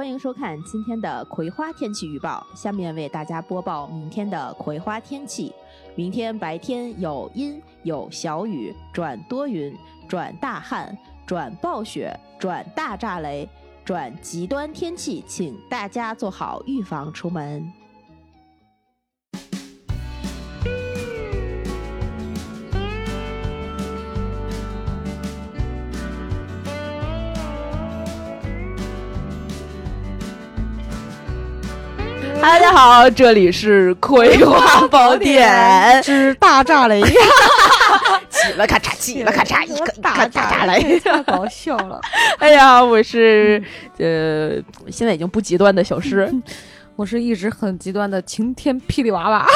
欢迎收看今天的葵花天气预报。下面为大家播报明天的葵花天气。明天白天有阴有小雨，转多云，转大旱，转暴雪，转大炸雷，转极端天气，请大家做好预防出门。大家好，这里是《葵花宝典》之大炸雷，起了咔嚓，起了咔嚓，一个大炸雷，太搞笑了。哎呀，我是呃，现在已经不极端的小诗，我是一直很极端的晴天霹雳娃娃，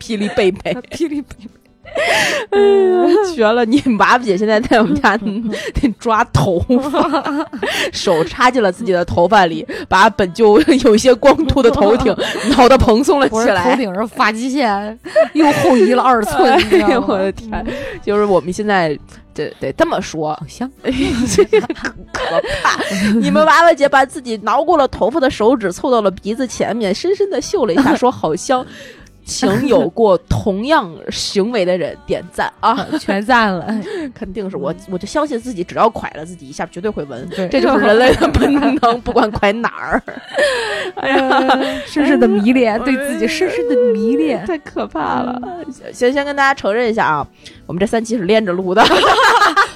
霹雳贝贝，霹雳贝贝。哎呀，绝了！你娃娃姐现在在我们家 得抓头发，手插进了自己的头发里，把本就有些光秃的头顶挠得蓬松了起来。头顶上发际线又后移了二寸，我的天！就是我们现在得得这么说，好香，可怕！你们娃娃姐把自己挠过了头发的手指凑到了鼻子前面，深深的嗅了一下，说好香。请有过同样行为的人点赞啊！全赞了，肯定是我，我就相信自己，只要拐了自己一下，绝对会闻。对，这就是人类的本能，不管拐哪儿。哎呀，深深的迷恋，对自己深深的迷恋，太可怕了。先先跟大家承认一下啊，我们这三期是连着录的，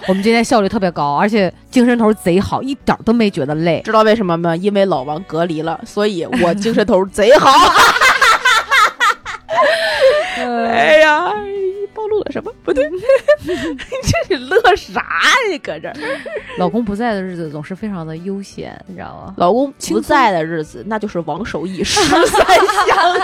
我们今天效率特别高，而且精神头贼好，一点都没觉得累。知道为什么吗？因为老王隔离了，所以我精神头贼好。哎呀，暴露了什么？不对，这是乐啥呀？你搁这儿，老公不在的日子总是非常的悠闲，你知道吗？老公不在的日子，那就是王守义十三香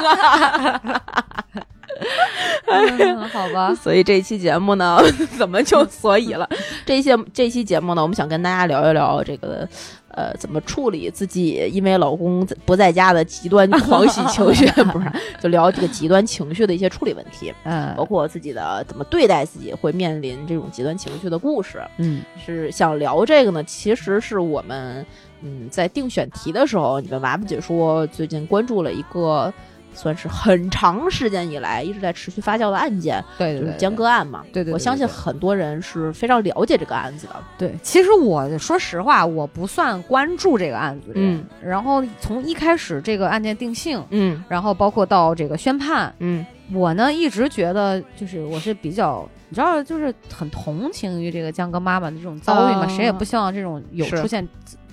啊！好吧，所以这一期节目呢，怎么就所以了？这一期这期节目呢，我们想跟大家聊一聊这个。呃，怎么处理自己因为老公不在家的极端狂喜情绪？不是，就聊这个极端情绪的一些处理问题。嗯，包括自己的怎么对待自己会面临这种极端情绪的故事。嗯，是想聊这个呢？其实是我们嗯在定选题的时候，你们娃娃姐说最近关注了一个。算是很长时间以来一直在持续发酵的案件，对，就是江歌案嘛。对对，我相信很多人是非常了解这个案子的。对，其实我说实话，我不算关注这个案子。嗯，然后从一开始这个案件定性，嗯，然后包括到这个宣判，嗯，我呢一直觉得就是我是比较，你知道，就是很同情于这个江歌妈妈的这种遭遇嘛，谁也不希望这种有出现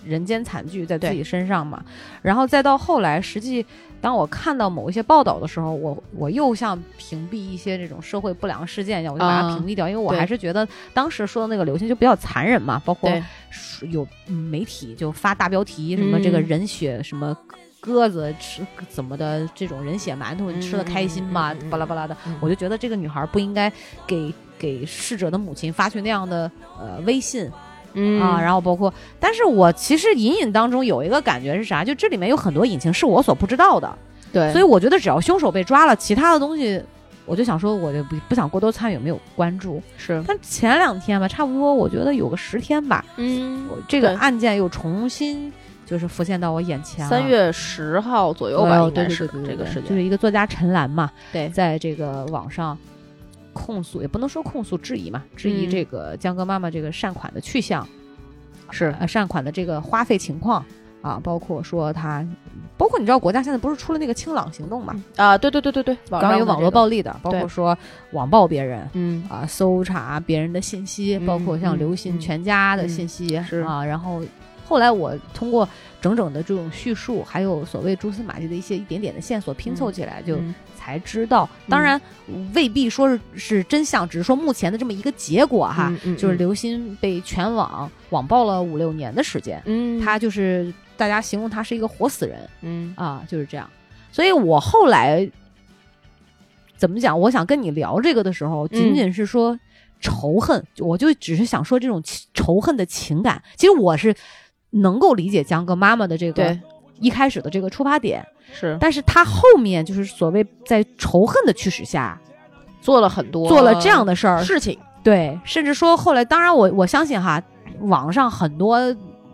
人间惨剧在自己身上嘛。然后再到后来，实际。当我看到某一些报道的时候，我我又像屏蔽一些这种社会不良事件一样，我就把它屏蔽掉，因为我还是觉得当时说的那个流行就比较残忍嘛，包括有媒体就发大标题什么这个人血什么鸽子吃怎么的这种人血馒头你吃的开心吗？巴拉巴拉的，我就觉得这个女孩不应该给给逝者的母亲发去那样的呃微信。嗯啊，然后包括，但是我其实隐隐当中有一个感觉是啥？就这里面有很多隐情是我所不知道的，对，所以我觉得只要凶手被抓了，其他的东西，我就想说，我就不不想过多参与，没有关注。是，但前两天吧，差不多，我觉得有个十天吧，嗯，这个案件又重新就是浮现到我眼前。三月十号左右吧，应该是这个事情，就是一个作家陈岚嘛，对，在这个网上。控诉也不能说控诉，质疑嘛，质疑这个江哥妈妈这个善款的去向，是呃善款的这个花费情况啊，包括说他，包括你知道国家现在不是出了那个清朗行动嘛？啊，对对对对对，刚有网络暴力的，包括说网暴别人，嗯啊，搜查别人的信息，包括像刘鑫全家的信息是啊，然后后来我通过整整的这种叙述，还有所谓蛛丝马迹的一些一点点的线索拼凑起来，就。才知道，当然未必说是是真相，只是说目前的这么一个结果哈，就是刘鑫被全网网暴了五六年的时间，嗯，他就是大家形容他是一个活死人，嗯啊，就是这样。所以我后来怎么讲？我想跟你聊这个的时候，仅仅是说仇恨，我就只是想说这种仇恨的情感。其实我是能够理解江哥妈妈的这个一开始的这个出发点。是，但是他后面就是所谓在仇恨的驱使下，做了很多做了这样的事儿。事情，对，甚至说后来，当然我我相信哈，网上很多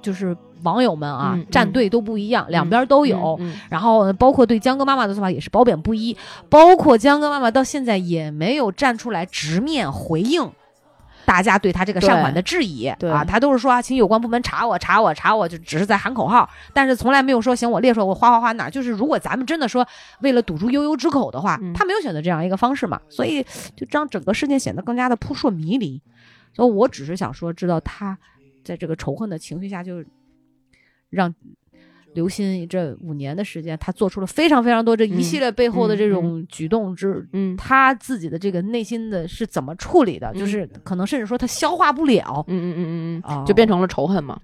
就是网友们啊，站队都不一样，两边都有。然后包括对江哥妈妈的做法也是褒贬不一，包括江哥妈妈到现在也没有站出来直面回应。大家对他这个善款的质疑啊，他都是说啊，请有关部门查我查我查我，就只是在喊口号，但是从来没有说行，我列出来我花花花哪。就是如果咱们真的说为了堵住悠悠之口的话，他没有选择这样一个方式嘛，所以就让整个事件显得更加的扑朔迷离。所以我只是想说，知道他在这个仇恨的情绪下，就让。刘鑫这五年的时间，他做出了非常非常多这一系列背后的这种举动之，嗯，他自己的这个内心的是怎么处理的？就是可能甚至说他消化不了，嗯嗯嗯嗯嗯，就变成了仇恨嘛。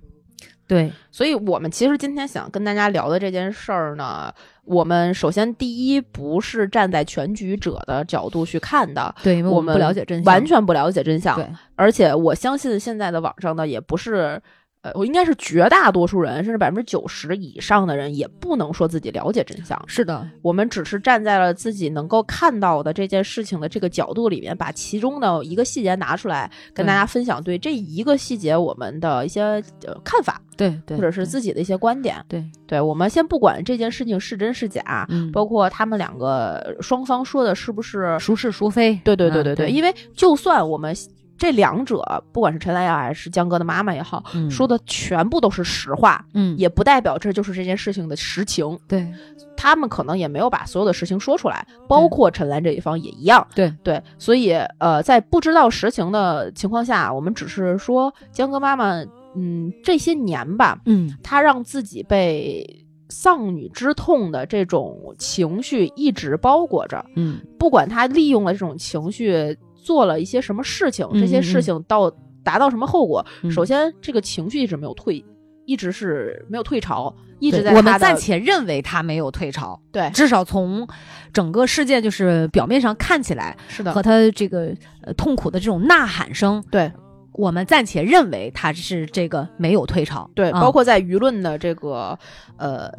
对，所以我们其实今天想跟大家聊的这件事儿呢，我们首先第一不是站在全局者的角度去看的，对，因为我们不了解真相，完全不了解真相。对，而且我相信现在的网上呢，也不是。呃，我应该是绝大多数人，甚至百分之九十以上的人，也不能说自己了解真相。是的，我们只是站在了自己能够看到的这件事情的这个角度里面，把其中的一个细节拿出来跟大家分享，对这一个细节我们的一些看法，对，或者是自己的一些观点。对，对，我们先不管这件事情是真是假，包括他们两个双方说的是不是孰是孰非。对，对，对，对，对，因为就算我们。这两者，不管是陈兰瑶还是江哥的妈妈也好，说的全部都是实话，嗯，也不代表这就是这件事情的实情。对，他们可能也没有把所有的事情说出来，包括陈兰这一方也一样。对对，所以呃，在不知道实情的情况下，我们只是说江哥妈妈，嗯，这些年吧，嗯，她让自己被丧女之痛的这种情绪一直包裹着，嗯，不管她利用了这种情绪。做了一些什么事情？这些事情到达到什么后果？首先，这个情绪一直没有退，一直是没有退潮，一直在。我们暂且认为他没有退潮，对，至少从整个事件就是表面上看起来是的，和他这个呃痛苦的这种呐喊声，对，我们暂且认为他是这个没有退潮，对，包括在舆论的这个呃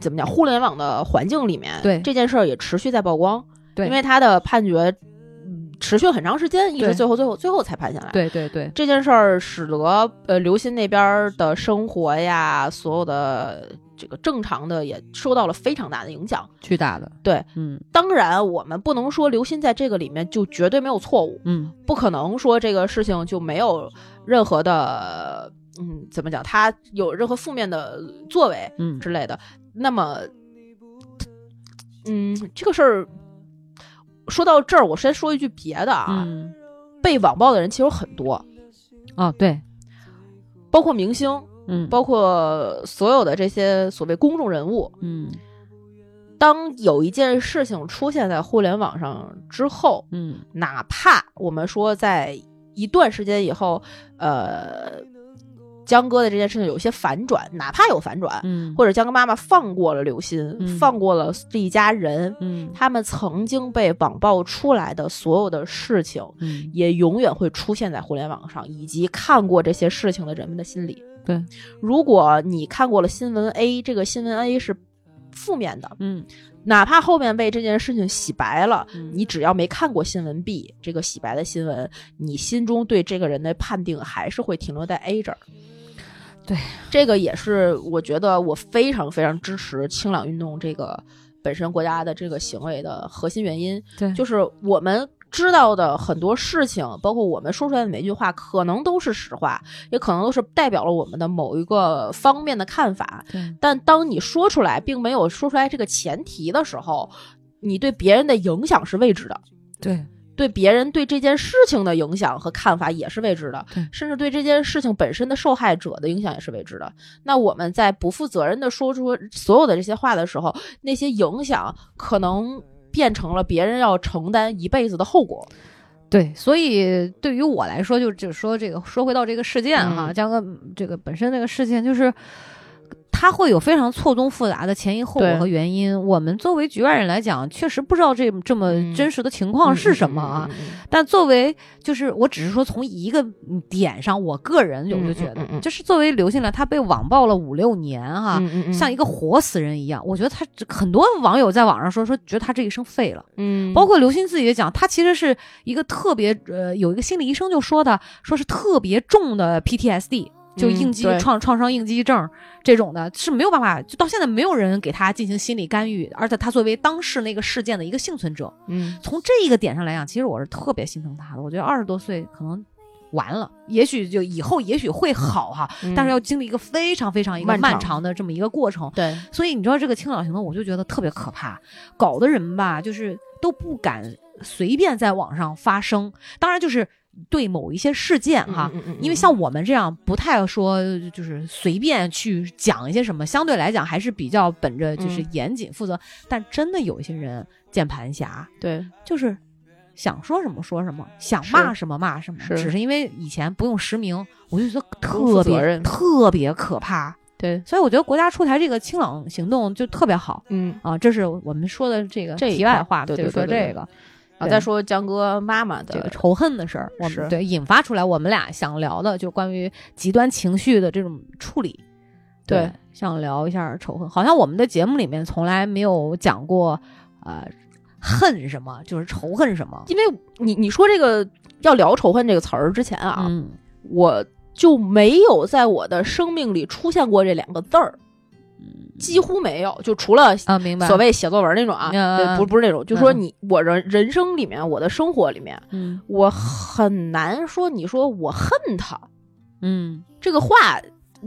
怎么讲，互联网的环境里面，对这件事儿也持续在曝光，对，因为他的判决。持续了很长时间，一直最后最后最后才判下来。对对对，这件事儿使得呃刘鑫那边的生活呀，所有的这个正常的也受到了非常大的影响，巨大的。对，嗯，当然我们不能说刘鑫在这个里面就绝对没有错误，嗯，不可能说这个事情就没有任何的，嗯，怎么讲，他有任何负面的作为，嗯之类的。那么，嗯，这个事儿。说到这儿，我先说一句别的啊，被网暴的人其实很多，哦，对，包括明星，嗯，包括所有的这些所谓公众人物，嗯，当有一件事情出现在互联网上之后，嗯，哪怕我们说在一段时间以后，呃。江哥的这件事情有一些反转，哪怕有反转，嗯，或者江哥妈妈放过了刘鑫，放过了这一家人，嗯，他们曾经被网暴出来的所有的事情，嗯，也永远会出现在互联网上，以及看过这些事情的人们的心里。对，如果你看过了新闻 A，这个新闻 A 是负面的，嗯，哪怕后面被这件事情洗白了，你只要没看过新闻 B 这个洗白的新闻，你心中对这个人的判定还是会停留在 A 这儿。对，这个也是我觉得我非常非常支持清朗运动这个本身国家的这个行为的核心原因。对，就是我们知道的很多事情，包括我们说出来的每一句话，可能都是实话，也可能都是代表了我们的某一个方面的看法。对，但当你说出来，并没有说出来这个前提的时候，你对别人的影响是未知的。对。对别人对这件事情的影响和看法也是未知的，甚至对这件事情本身的受害者的影响也是未知的。那我们在不负责任的说出所有的这些话的时候，那些影响可能变成了别人要承担一辈子的后果。对，所以对于我来说，就就说这个，说回到这个事件哈，江哥这个本身那个事件就是。他会有非常错综复杂的前因后果和原因。我们作为局外人来讲，确实不知道这这么真实的情况是什么啊。但作为就是，我只是说从一个点上，我个人我就觉得，就是作为刘信来，他被网暴了五六年哈，像一个活死人一样。我觉得他很多网友在网上说说，觉得他这一生废了。嗯，包括刘鑫自己也讲，他其实是一个特别呃，有一个心理医生就说的，说是特别重的 PTSD。就应激创创伤应激症这种的，是没有办法，就到现在没有人给他进行心理干预，而且他作为当事那个事件的一个幸存者，嗯，从这一个点上来讲，其实我是特别心疼他的。我觉得二十多岁可能完了，也许就以后也许会好哈，但是要经历一个非常非常一个漫长的这么一个过程。对，所以你知道这个青岛行动，我就觉得特别可怕，搞的人吧，就是都不敢随便在网上发声。当然就是。对某一些事件哈，因为像我们这样不太说，就是随便去讲一些什么，相对来讲还是比较本着就是严谨负责。但真的有一些人键盘侠，对，就是想说什么说什么，想骂什么骂什么，只是因为以前不用实名，我就觉得特别特别可怕。对，所以我觉得国家出台这个清朗行动就特别好。嗯啊，这是我们说的这个题外话，就说这个。再说江哥妈妈的这个仇恨的事儿，我们对引发出来，我们俩想聊的就关于极端情绪的这种处理。对，想聊一下仇恨。好像我们的节目里面从来没有讲过，呃，恨什么，就是仇恨什么。因为你你说这个要聊仇恨这个词儿之前啊，我就没有在我的生命里出现过这两个字儿。几乎没有，就除了啊，明白。所谓写作文那种啊，不不是那种，就说你我人人生里面，我的生活里面，嗯，我很难说你说我恨他，嗯，这个话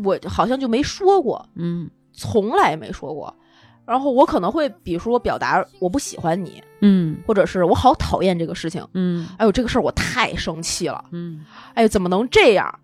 我好像就没说过，嗯，从来没说过。然后我可能会比如说表达我不喜欢你，嗯，或者是我好讨厌这个事情，嗯，哎呦这个事儿我太生气了，嗯，哎呦怎么能这样？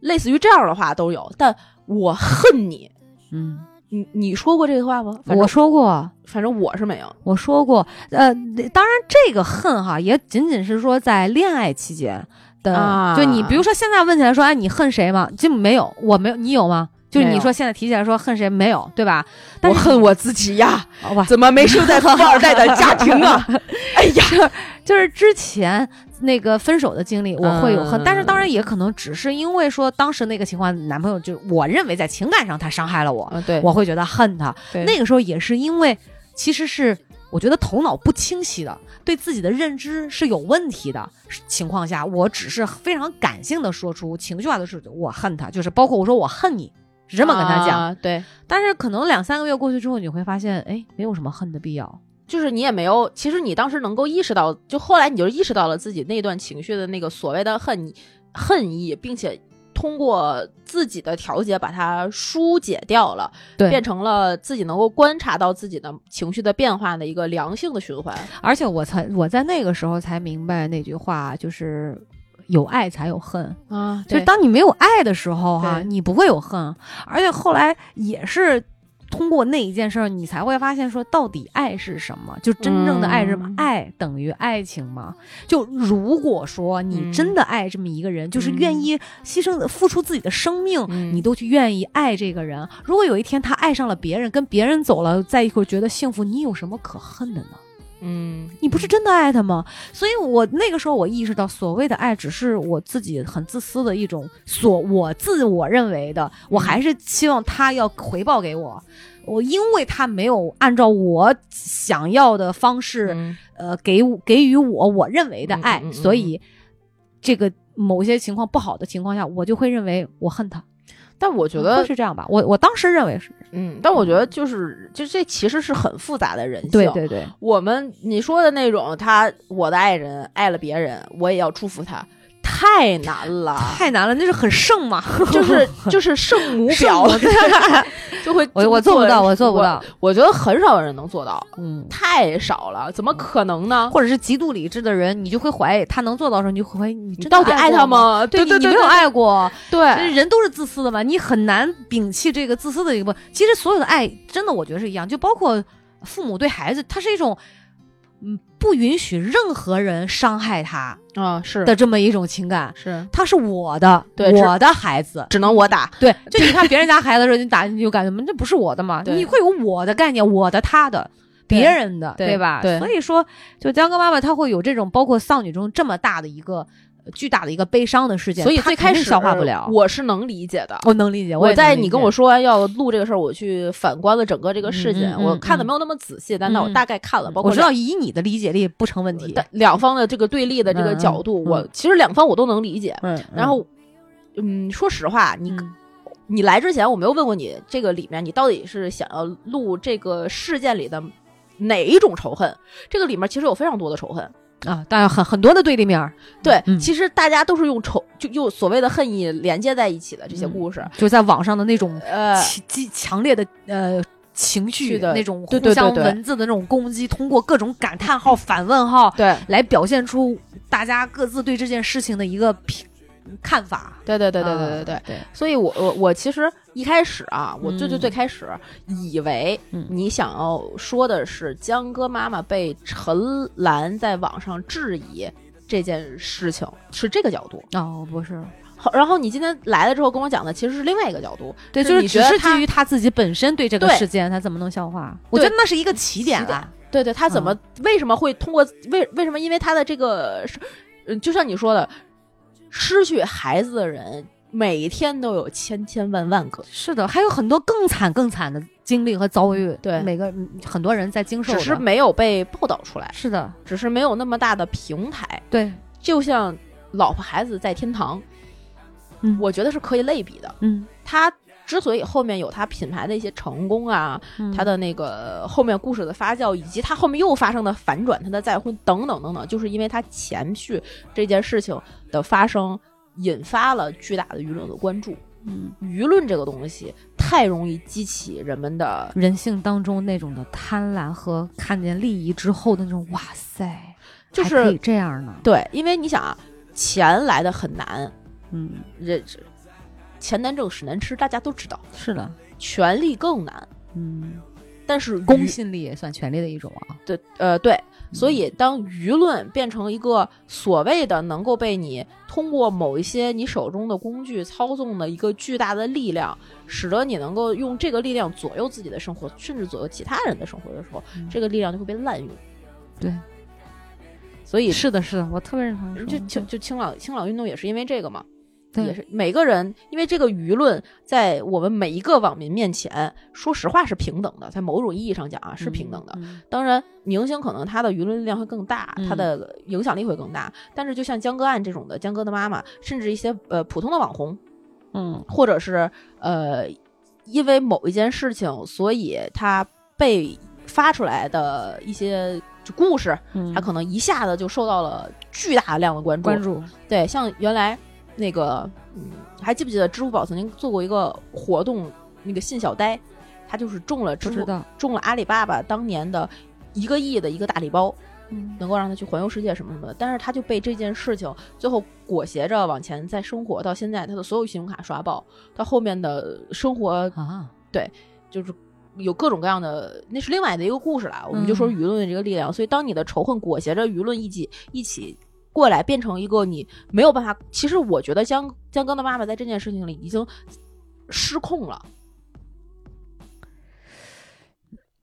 类似于这样的话都有，但我恨你，嗯。你你说过这个话吗？我说过，反正我是没有。我说过，呃，当然这个恨哈，也仅仅是说在恋爱期间的。就你比如说现在问起来说，哎，你恨谁吗？就没有，我没有，你有吗？就是你说现在提起来说恨谁没有，对吧？我恨我自己呀！好吧，怎么没生在富二代的家庭啊？哎呀，就是之前。那个分手的经历，我会有恨，但是当然也可能只是因为说当时那个情况，男朋友就我认为在情感上他伤害了我，对，我会觉得恨他。那个时候也是因为，其实是我觉得头脑不清晰的，对自己的认知是有问题的情况下，我只是非常感性的说出情绪化的事，我恨他，就是包括我说我恨你，是这么跟他讲。对，但是可能两三个月过去之后，你会发现，哎，没有什么恨的必要。就是你也没有，其实你当时能够意识到，就后来你就意识到了自己那段情绪的那个所谓的恨恨意，并且通过自己的调节把它疏解掉了，对，变成了自己能够观察到自己的情绪的变化的一个良性的循环。而且我才我在那个时候才明白那句话，就是有爱才有恨啊，就是当你没有爱的时候哈，你不会有恨。而且后来也是。通过那一件事儿，你才会发现说，到底爱是什么？就真正的爱是什么？爱等于爱情吗？就如果说你真的爱这么一个人，就是愿意牺牲、付出自己的生命，你都去愿意爱这个人。如果有一天他爱上了别人，跟别人走了，在一块儿觉得幸福，你有什么可恨的呢？嗯，你不是真的爱他吗？所以我那个时候我意识到，所谓的爱只是我自己很自私的一种所我自我认为的，我还是希望他要回报给我。我因为他没有按照我想要的方式，呃，给给予我我认为的爱，所以这个某些情况不好的情况下，我就会认为我恨他。但我觉得是这样吧，我我当时认为是，嗯，但我觉得就是就这其实是很复杂的人性，对对对，我们你说的那种，他我的爱人爱了别人，我也要祝福他。太难了，太难了，那是很圣嘛，就是 就是圣母婊，就会我我做不到，我做不到，我觉得很少有人能做到，嗯，太少了，怎么可能呢？或者是极度理智的人，你就会怀疑他能做到时候，你就会怀疑你到底爱他吗？对对，你没有爱过，对，人都是自私的嘛，你很难摒弃这个自私的一个。其实所有的爱，真的我觉得是一样，就包括父母对孩子，他是一种。嗯，不允许任何人伤害他啊，是的这么一种情感，是他是我的，对我的孩子，只能我打。对，就你看别人家孩子的时候，你打你就感觉，这不是我的嘛？你会有我的概念，我的、他的、别人的，对吧？对，所以说，就江哥妈妈她会有这种，包括丧女中这么大的一个。巨大的一个悲伤的事件，所以最开始消化不了。我是能理解的，我能理解。我在你跟我说要录这个事儿，我去反观了整个这个事件，我看的没有那么仔细，但那我大概看了。包括我知道以你的理解力不成问题。两方的这个对立的这个角度，我其实两方我都能理解。然后嗯，说实话，你你来之前我没有问过你，这个里面你到底是想要录这个事件里的哪一种仇恨？这个里面其实有非常多的仇恨啊，当然很很多的对立面。对，其实大家都是用仇就用所谓的恨意连接在一起的这些故事，就在网上的那种呃激强烈的呃。情绪的那种互相文字的那种攻击，通过各种感叹号、反问号，对，来表现出大家各自对这件事情的一个评看法。对对对对对对对对。所以我我我其实一开始啊，我最最最开始以为你想要说的是江哥妈妈被陈岚在网上质疑这件事情是这个角度哦，不是。然后你今天来了之后跟我讲的其实是另外一个角度，对，就是只是基于他自己本身对这个事件，他怎么能消化？我觉得那是一个起点啊。对对，他怎么为什么会通过为为什么？因为他的这个，嗯，就像你说的，失去孩子的人每天都有千千万万个，是的，还有很多更惨更惨的经历和遭遇。对，每个很多人在经受，只是没有被报道出来。是的，只是没有那么大的平台。对，就像老婆孩子在天堂。嗯我觉得是可以类比的。嗯，他之所以后面有他品牌的一些成功啊，他的那个后面故事的发酵，以及他后面又发生的反转，他的再婚等等等等，就是因为他前续这件事情的发生，引发了巨大的舆论的关注。嗯，舆论这个东西太容易激起人们的人性当中那种的贪婪和看见利益之后的那种哇塞，就是这样呢。对，因为你想啊，钱来的很难。嗯，这钱难挣，屎难吃，大家都知道。是的，权力更难。嗯，但是公信力也算权力的一种啊。对，呃，对。所以，当舆论变成一个所谓的能够被你通过某一些你手中的工具操纵的一个巨大的力量，使得你能够用这个力量左右自己的生活，甚至左右其他人的生活的时候，这个力量就会被滥用。对。所以是的，是的，我特别认同。就就就清朗清朗运动也是因为这个嘛。也是每个人，因为这个舆论在我们每一个网民面前，说实话是平等的，在某种意义上讲啊是平等的。当然，明星可能他的舆论力量会更大，他的影响力会更大。但是，就像江歌案这种的，江歌的妈妈，甚至一些呃普通的网红，嗯，或者是呃因为某一件事情，所以他被发出来的一些就故事，他可能一下子就受到了巨大量的关注。关注对，像原来。那个，嗯，还记不记得支付宝曾经做过一个活动？那个信小呆，他就是中了支付中了阿里巴巴当年的一个亿的一个大礼包，嗯，能够让他去环游世界什么什么的。但是他就被这件事情最后裹挟着往前在生活，到现在他的所有信用卡刷爆，到后面的生活啊，对，就是有各种各样的，那是另外的一个故事了。我们就说舆论的这个力量，所以当你的仇恨裹挟着舆论一起一起。过来变成一个你没有办法。其实我觉得江江哥的妈妈在这件事情里已经失控了，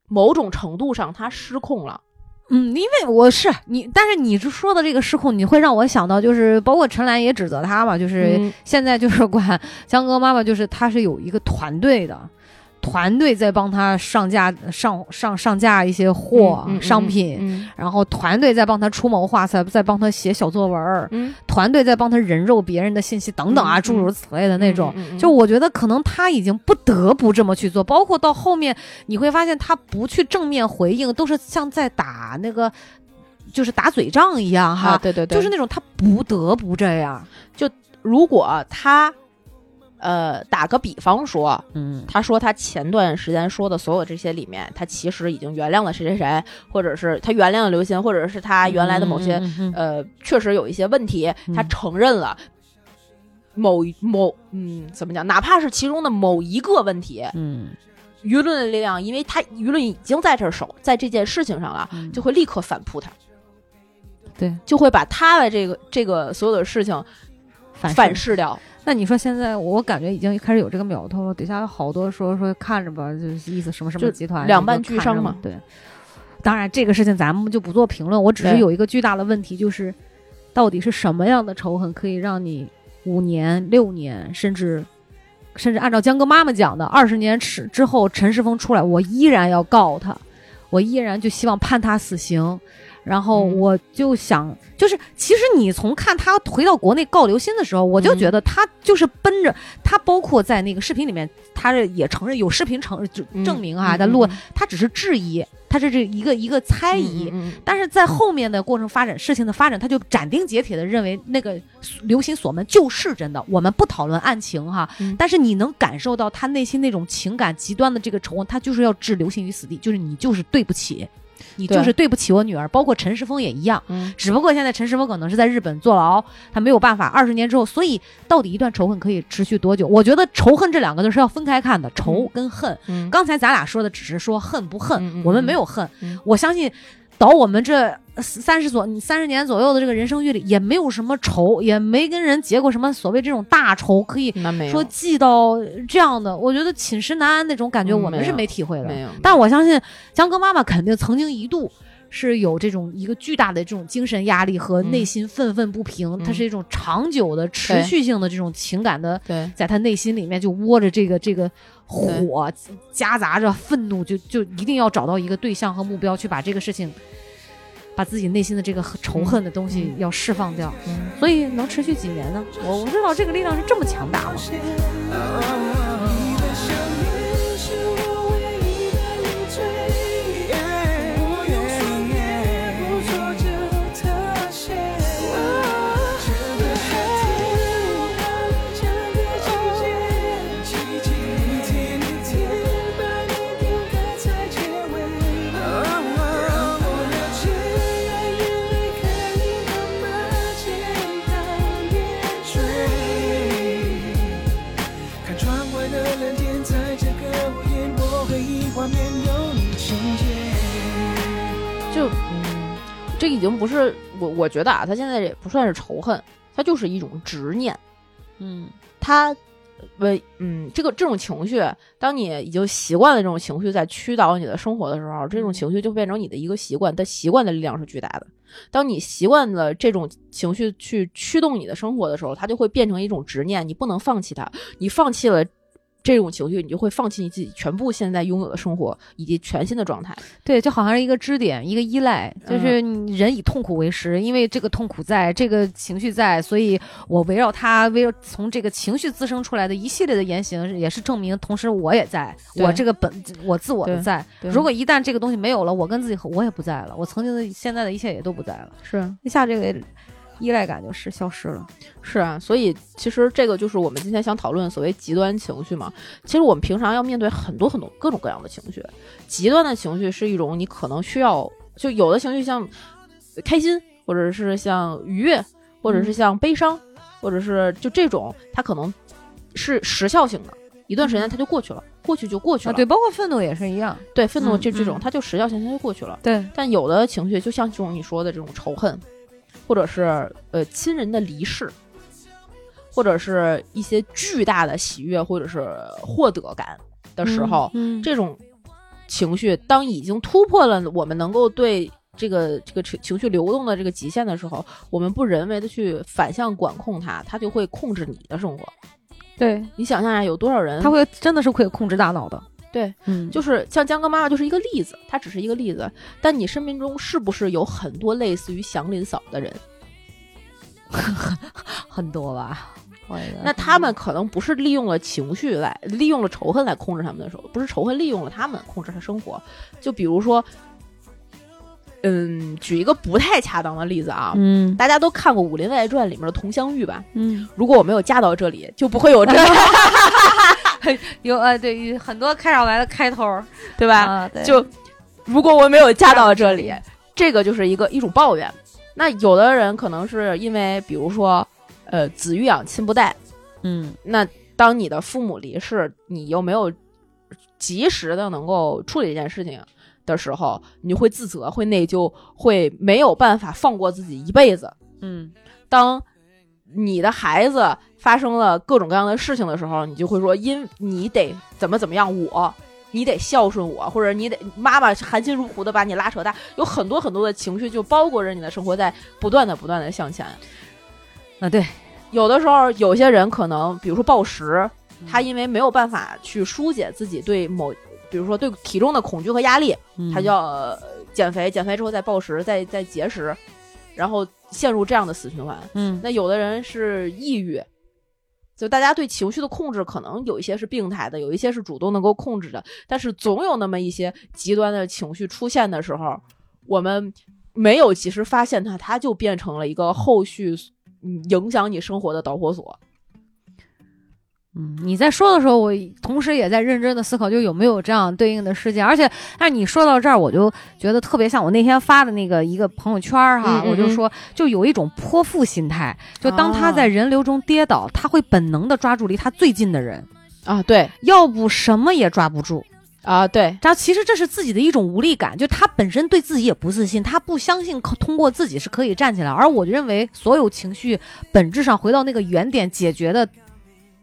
某种程度上他失控了。嗯，因为我是你，但是你说的这个失控，你会让我想到，就是包括陈岚也指责他嘛，就是现在就是管江哥妈妈，就是他是有一个团队的。团队在帮他上架上上上架一些货商品，然后团队在帮他出谋划策，在帮他写小作文团队在帮他人肉别人的信息等等啊，诸如此类的那种。就我觉得可能他已经不得不这么去做，包括到后面你会发现他不去正面回应，都是像在打那个就是打嘴仗一样哈。对对对，就是那种他不得不这样。就如果他。呃，打个比方说，嗯，他说他前段时间说的所有这些里面，他其实已经原谅了谁谁谁，或者是他原谅了刘鑫，或者是他原来的某些呃，确实有一些问题，他承认了某某嗯，怎么讲？哪怕是其中的某一个问题，嗯，舆论的力量，因为他舆论已经在这守在这件事情上了，就会立刻反扑他，对，就会把他的这个这个所有的事情反噬掉。那你说现在我感觉已经开始有这个苗头了，底下有好多说说看着吧，就是意思什么什么集团两败俱伤嘛。对，当然这个事情咱们就不做评论，我只是有一个巨大的问题，就是到底是什么样的仇恨可以让你五年、六年，甚至甚至按照江哥妈妈讲的，二十年之之后陈世峰出来，我依然要告他，我依然就希望判他死刑。然后我就想，就是其实你从看他回到国内告刘鑫的时候，我就觉得他就是奔着他，包括在那个视频里面，他也承认有视频承就证明啊，在录他只是质疑，他是这一个一个猜疑，但是在后面的过程发展，事情的发展，他就斩钉截铁的认为那个刘鑫锁门就是真的。我们不讨论案情哈，但是你能感受到他内心那种情感极端的这个仇恨，他就是要置刘鑫于死地，就是你就是对不起。你就是对不起我女儿，包括陈世峰也一样。嗯，只不过现在陈世峰可能是在日本坐牢，他没有办法。二十年之后，所以到底一段仇恨可以持续多久？我觉得仇恨这两个字是要分开看的，仇跟恨。刚才咱俩说的只是说恨不恨，我们没有恨。我相信。到我们这三十左三十年左右的这个人生阅历，也没有什么仇，也没跟人结过什么所谓这种大仇，可以说记到这样的。我觉得寝食难安那种感觉，我们是没体会的。但我相信江哥妈妈肯定曾经一度是有这种一个巨大的这种精神压力和内心愤愤不平，它是一种长久的、持续性的这种情感的，在他内心里面就窝着这个这个火，夹杂着愤怒，就就一定要找到一个对象和目标去把这个事情。把自己内心的这个仇恨的东西要释放掉，所以能持续几年呢？我不知道这个力量是这么强大吗？经不是我，我觉得啊，他现在也不算是仇恨，他就是一种执念。嗯，他，为嗯，这个这种情绪，当你已经习惯了这种情绪在驱导你的生活的时候，这种情绪就变成你的一个习惯。但习惯的力量是巨大的。当你习惯了这种情绪去驱动你的生活的时候，它就会变成一种执念，你不能放弃它。你放弃了。这种情绪，你就会放弃你自己全部现在拥有的生活以及全新的状态。对，就好像是一个支点，一个依赖，就是人以痛苦为食，因为这个痛苦在，这个情绪在，所以我围绕它，围绕从这个情绪滋生出来的一系列的言行，也是证明，同时我也在，我这个本我自我的在。如果一旦这个东西没有了，我跟自己我也不在了，我曾经的现在的一切也都不在了。是一下这个。依赖感就是消失了，是啊，所以其实这个就是我们今天想讨论所谓极端情绪嘛。其实我们平常要面对很多很多各种各样的情绪，极端的情绪是一种你可能需要，就有的情绪像开心，或者是像愉悦，或者是像悲伤，或者是就这种，它可能是时效性的，一段时间它就过去了，过去就过去了。对，包括愤怒也是一样，对，愤怒就这种它就时效性它就过去了。对，但有的情绪就像这种你说的这种仇恨。或者是呃亲人的离世，或者是一些巨大的喜悦，或者是获得感的时候，这种情绪当已经突破了我们能够对这个这个情情绪流动的这个极限的时候，我们不人为的去反向管控它，它就会控制你的生活。对你想象一下，有多少人他会真的是可以控制大脑的。对，嗯，就是像江哥妈妈就是一个例子，她只是一个例子。但你生命中是不是有很多类似于祥林嫂的人？很多吧。那他们可能不是利用了情绪来，利用了仇恨来控制他们的时候，不是仇恨利用了他们控制他生活。就比如说，嗯，举一个不太恰当的例子啊，嗯，大家都看过《武林外传》里面的佟湘玉吧？嗯，如果我没有嫁到这里，就不会有这。有呃，对，很多开场白的开头，对吧？就如果我没有嫁到这里，这个就是一个一种抱怨。那有的人可能是因为，比如说，呃，子欲养亲不待，嗯，那当你的父母离世，你又没有及时的能够处理这件事情的时候，你会自责，会内疚，会没有办法放过自己一辈子。嗯，当你的孩子。发生了各种各样的事情的时候，你就会说，因你得怎么怎么样，我，你得孝顺我，或者你得妈妈含辛茹苦的把你拉扯大，有很多很多的情绪就包裹着你的生活，在不断的不断的向前。啊，对，有的时候有些人可能，比如说暴食，他因为没有办法去疏解自己对某，比如说对体重的恐惧和压力，他就要减肥，减肥之后再暴食，再再节食，然后陷入这样的死循环。嗯，那有的人是抑郁，就大家对情绪的控制，可能有一些是病态的，有一些是主动能够控制的，但是总有那么一些极端的情绪出现的时候，我们没有及时发现它，它就变成了一个后续嗯影响你生活的导火索。嗯，你在说的时候，我同时也在认真的思考，就有没有这样对应的事件。而且，但你说到这儿，我就觉得特别像我那天发的那个一个朋友圈哈，嗯嗯我就说，就有一种泼妇心态，就当他在人流中跌倒，他会本能的抓住离他最近的人啊，对要不什么也抓不住。啊，对，然后其实这是自己的一种无力感，就他本身对自己也不自信，他不相信靠通过自己是可以站起来。而我认为，所有情绪本质上回到那个原点，解决的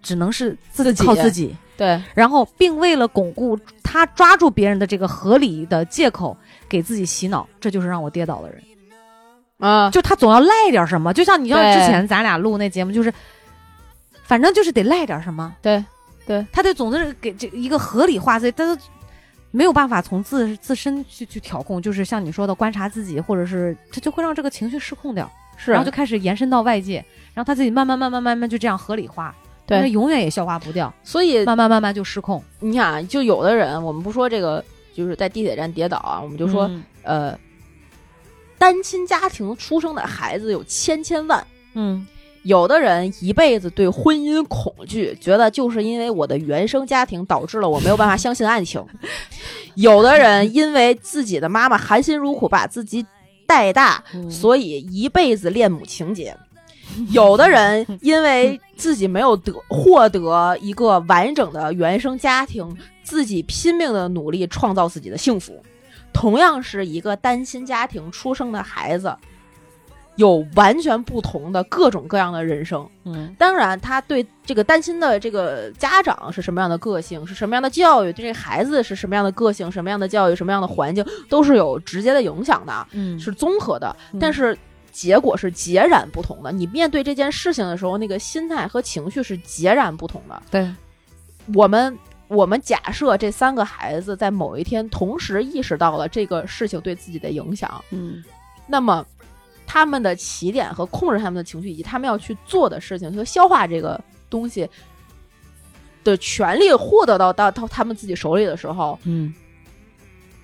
只能是自己靠自己。对，然后并为了巩固他抓住别人的这个合理的借口，给自己洗脑，这就是让我跌倒的人。啊，就他总要赖点什么，就像你像对之前咱俩录那节目，就是反正就是得赖点什么。对，对，他得总是给这一个合理化所以他都没有办法从自自身去去调控，就是像你说的观察自己，或者是他就会让这个情绪失控掉，是，然后就开始延伸到外界，然后他自己慢慢慢慢慢慢就这样合理化，对那永远也消化不掉，所以慢慢慢慢就失控。你看啊，就有的人，我们不说这个，就是在地铁站跌倒啊，我们就说，嗯呃，单亲家庭出生的孩子有千千万。嗯有的人一辈子对婚姻恐惧，觉得就是因为我的原生家庭导致了我没有办法相信爱情。有的人因为自己的妈妈含辛茹苦把自己带大，嗯所以一辈子恋母情节。有的人因为自己没有得获得一个完整的原生家庭，自己拼命的努力创造自己的幸福。同样是一个单亲家庭出生的孩子，有完全不同的各种各样的人生。嗯当然，他对这个单亲的这个家长是什么样的个性，是什么样的教育，对这个孩子是什么样的个性、什么样的教育、什么样的环境，都是有直接的影响的，嗯是综合的。嗯但是结果是截然不同的。你面对这件事情的时候，那个心态和情绪是截然不同的。对，我们我们假设这三个孩子在某一天同时意识到了这个事情对自己的影响，嗯那么他们的起点和控制他们的情绪，以及他们要去做的事情和消化这个东西的权利获得到到到他们自己手里的时候，嗯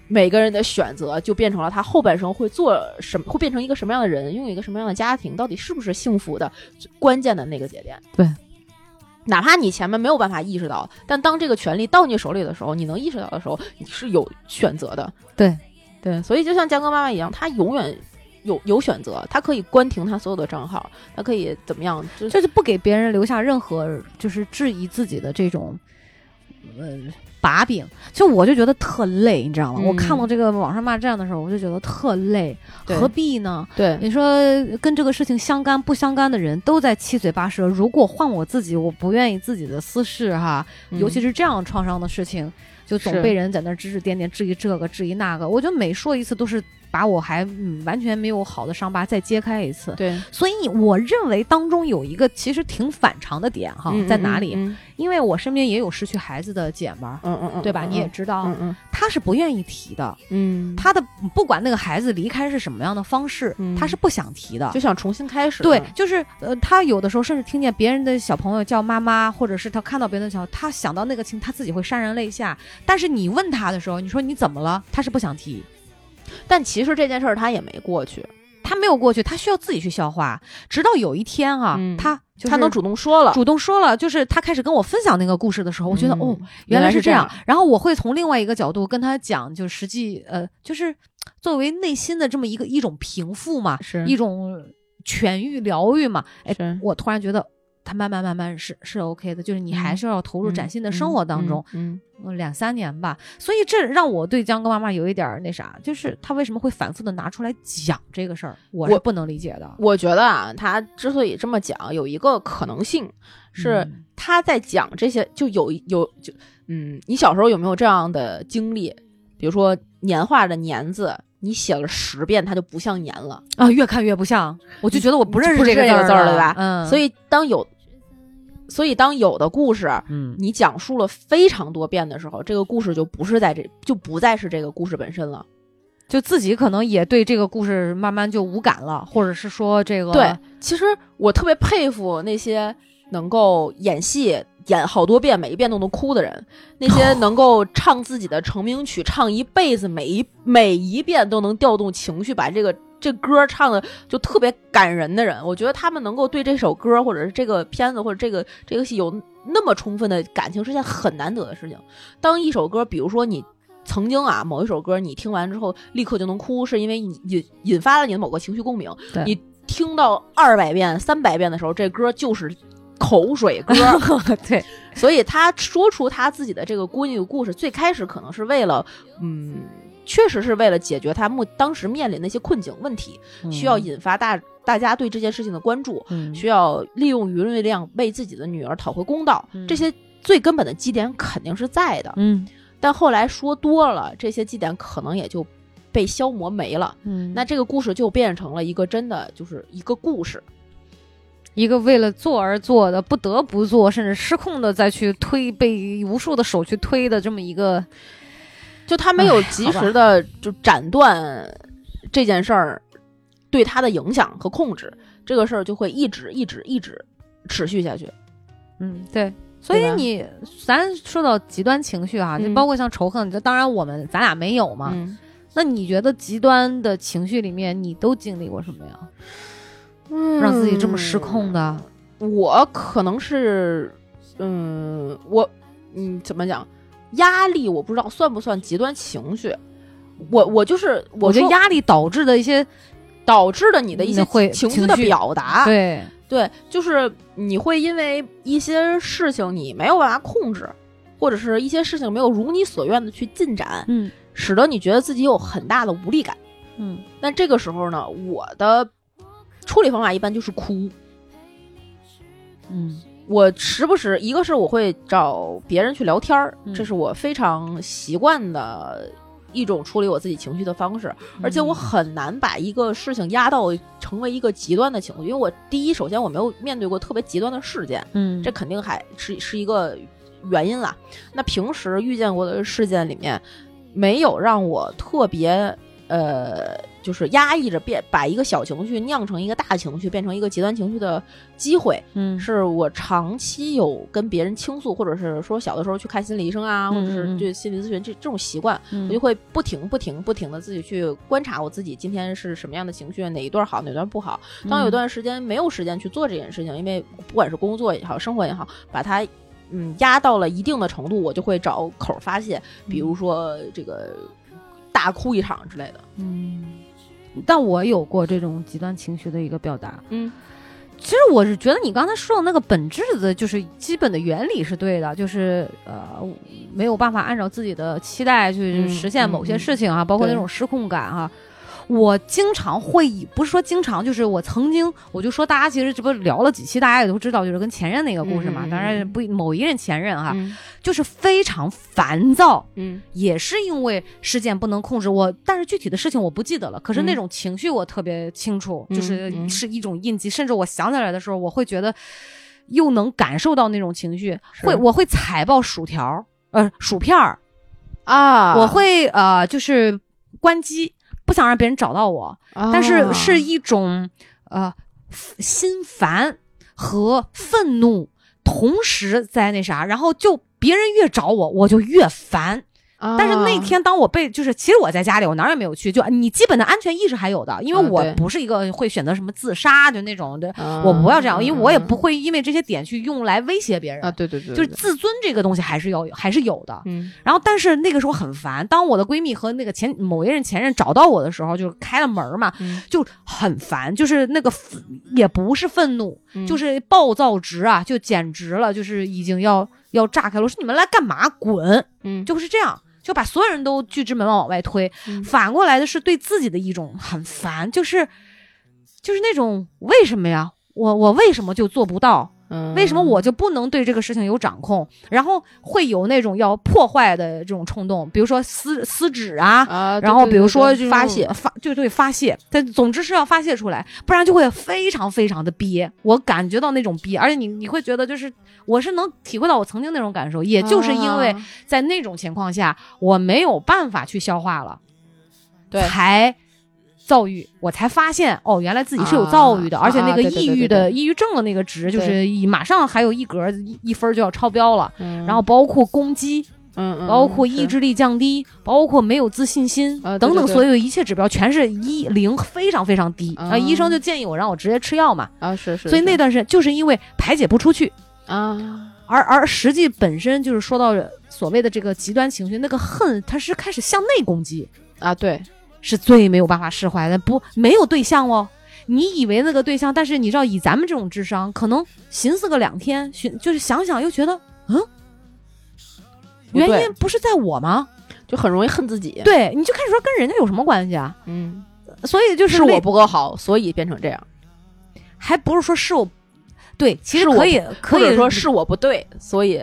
每个人的选择就变成了他后半生会做什么，会变成一个什么样的人，拥有一个什么样的家庭，到底是不是幸福的关键的那个节点。对。哪怕你前面没有办法意识到，但当这个权利到你手里的时候，你能意识到的时候，你是有选择的。对对，所以就像江哥妈妈一样，她永远有有选择，他可以关停他所有的账号，他可以怎么样，就是就是不给别人留下任何就是质疑自己的这种呃把柄，就我就觉得特累，你知道吗？嗯我看到这个网上骂战的时候，我就觉得特累，何必呢？对。你说跟这个事情相干不相干的人都在七嘴八舌，如果换我自己，我不愿意自己的私事哈，尤其是是这样创伤的事情，就总被人在那儿指指点点，质疑这个质疑那个，我觉得每说一次都是把我还嗯完全没有好的伤疤再揭开一次。对所以我认为当中有一个其实挺反常的点哈，嗯在哪里？嗯因为我身边也有失去孩子的姐们儿，嗯嗯嗯，对吧？嗯你也知道，嗯嗯她是不愿意提的。嗯，她的不管那个孩子离开是什么样的方式，嗯她是不想提的。就想重新开始。对，就是呃，她有的时候甚至听见别人的小朋友叫妈妈，或者是她看到别人的小，她想到那个情，她自己会潸然泪下。但是你问她的时候，你说你怎么了，她是不想提。但其实这件事儿他也没过去，他没有过去，他需要自己去消化。直到有一天啊，嗯她就是他能主动说了。主动说了，就是他开始跟我分享那个故事的时候，我觉得、嗯哦，原来是这样样。然后我会从另外一个角度跟他讲，就实际呃，就是作为内心的这么一个一种平复嘛，是一种痊愈疗愈嘛。哎，我突然觉得。她慢慢慢慢是是 OK 的，就是你还嗯是要投入崭新的生活当中，嗯，两三年吧，所以这让我对江哥妈妈有一点儿那啥，就是他为什么会反复的拿出来讲这个事儿，我是我不能理解的。我觉得啊，他之所以这么讲，有一个可能性是嗯他在讲这些，就有有就嗯，你小时候有没有这样的经历？比如说年画的“年”字，你写了十遍，它就不像年了。啊，越看越不像，我就觉得我不认识这个这个字儿了对吧嗯，所以当有，所以当有的故事嗯，你讲述了非常多遍的时候，这个故事就不是在这就不再是这个故事本身了。就自己可能也对这个故事慢慢就无感了，或者是说这个对，其实我特别佩服那些能够演戏演好多遍，每一遍都能哭的人，那些能够唱自己的成名曲唱一辈子，每一每一遍都能调动情绪，把这个这歌唱的就特别感人的人，我觉得他们能够对这首歌或者是这个片子或者这个这个戏有那么充分的感情，是件很难得的事情。当一首歌，比如说你。曾经啊，某一首歌你听完之后立刻就能哭，是因为你引引发了你的某个情绪共鸣。你听到二百遍、三百遍的时候，这歌就是口水歌。对，所以他说出他自己的这个闺女故事，最开始可能是为了，嗯，确实是为了解决他目当时面临的一些困境问题，需要引发大大家对这件事情的关注，需要利用舆论力量为自己的女儿讨回公道。这些最根本的基点肯定是在的。嗯。但后来说多了，这些基点可能也就被消磨没了。嗯，那这个故事就变成了一个真的就是一个故事，一个为了做而做的，不得不做，甚至失控的再去推，被无数的手去推的这么一个。就他没有及时的就斩断这件事儿对他的影响和控制，这个事儿就会一直一直一直持续下去。嗯，对。所以你，咱说到极端情绪啊，就包括像仇恨，就当然我们咱俩没有嘛。那你觉得极端的情绪里面，你都经历过什么呀？让自己这么失控的？我可能是，嗯，我，嗯，怎么讲？压力我不知道算不算极端情绪。我我就是，我觉得压力导致的一些，导致的你的一些情绪的表达，对。对，就是你会因为一些事情你没有办法控制，或者是一些事情没有如你所愿的去进展，嗯，使得你觉得自己有很大的无力感，嗯。那这个时候呢，我的处理方法一般就是哭，嗯，我时不时一个是我会找别人去聊天儿，这是我非常习惯的。一种处理我自己情绪的方式，而且我很难把一个事情压到成为一个极端的情绪，因为我第一，首先我没有面对过特别极端的事件，嗯，这肯定还是是一个原因啦。那平时遇见过的事件里面，没有让我特别呃。就是压抑着变，把一个小情绪酿成一个大情绪，变成一个极端情绪的机会。嗯，是我长期有跟别人倾诉，或者是说小的时候去看心理医生啊，或者是对心理咨询这这种习惯，我就会不停不停不停的自己去观察我自己今天是什么样的情绪，哪一段好，哪段不好。当有段时间没有时间去做这件事情，因为不管是工作也好，生活也好，把它嗯压到了一定的程度，我就会找口发泄，比如说这个大哭一场之类的。嗯。但我有过这种极端情绪的一个表达，嗯，其实我是觉得你刚才说的那个本质的，就是基本的原理是对的，就是呃没有办法按照自己的期待去实现某些事情啊，包括那种失控感啊。我经常会以，不是说经常，就是我曾经，我就说大家其实这不聊了几期，大家也都知道，就是跟前任那个故事嘛。当然不某一任前任哈，就是非常烦躁，嗯，也是因为事件不能控制我，但是具体的事情我不记得了。可是那种情绪我特别清楚，就是是一种印记，甚至我想起来的时候，我会觉得又能感受到那种情绪，会我会踩爆薯条，呃，薯片儿啊，我会呃，就是关机。不想让别人找到我，但是是一种呃心烦和愤怒同时在那啥，然后就别人越找我，我就越烦。但是那天当我被就是，其实我在家里，我哪儿也没有去，就你基本的安全意识还有的，因为我不是一个会选择什么自杀就那种的，我不要这样，因为我也不会因为这些点去用来威胁别人啊。对对对，就是自尊这个东西还是要还是有的。嗯。然后，但是那个时候很烦，当我的闺蜜和那个前某一任前任找到我的时候，就开了门嘛，就很烦，就是那个也不是愤怒，就是暴躁值啊，就简直了，就是已经要要炸开了。我说你们来干嘛？滚！嗯，就是这样。就把所有人都拒之门外往外推，反过来的是对自己的一种很烦，就是就是那种为什么呀？我我为什么就做不到？为什么我就不能对这个事情有掌控？然后会有那种要破坏的这种冲动，比如说撕撕纸啊，然后比如说就发泄发，就对发泄，但总之是要发泄出来，不然就会非常非常的憋。我感觉到那种憋，而且你你会觉得就是我是能体会到我曾经那种感受，也就是因为在那种情况下我没有办法去消化了。对才躁郁，我才发现哦，原来自己是有躁郁的，而且那个抑郁的抑郁症的那个值就是马上还有一格一分就要超标了，然后包括攻击。嗯，包括意志力降低，包括没有自信心等等，所有一切指标全是一零，非常非常低啊！医生就建议我让我直接吃药嘛啊，是是。所以那段时间就是因为排解不出去啊，而而实际本身就是说到所谓的这个极端情绪，那个恨它是开始向内攻击啊，对，是最没有办法释怀的。不，没有对象哦，你以为那个对象，但是你知道以咱们这种智商，可能寻思个两天，寻就是想想又觉得嗯。原因不是在我吗？就很容易恨自己。对，你就开始说跟人家有什么关系啊？嗯，所以就是我不够好，所以变成这样，还不是说是我对，其实可以可以说是我不对，所以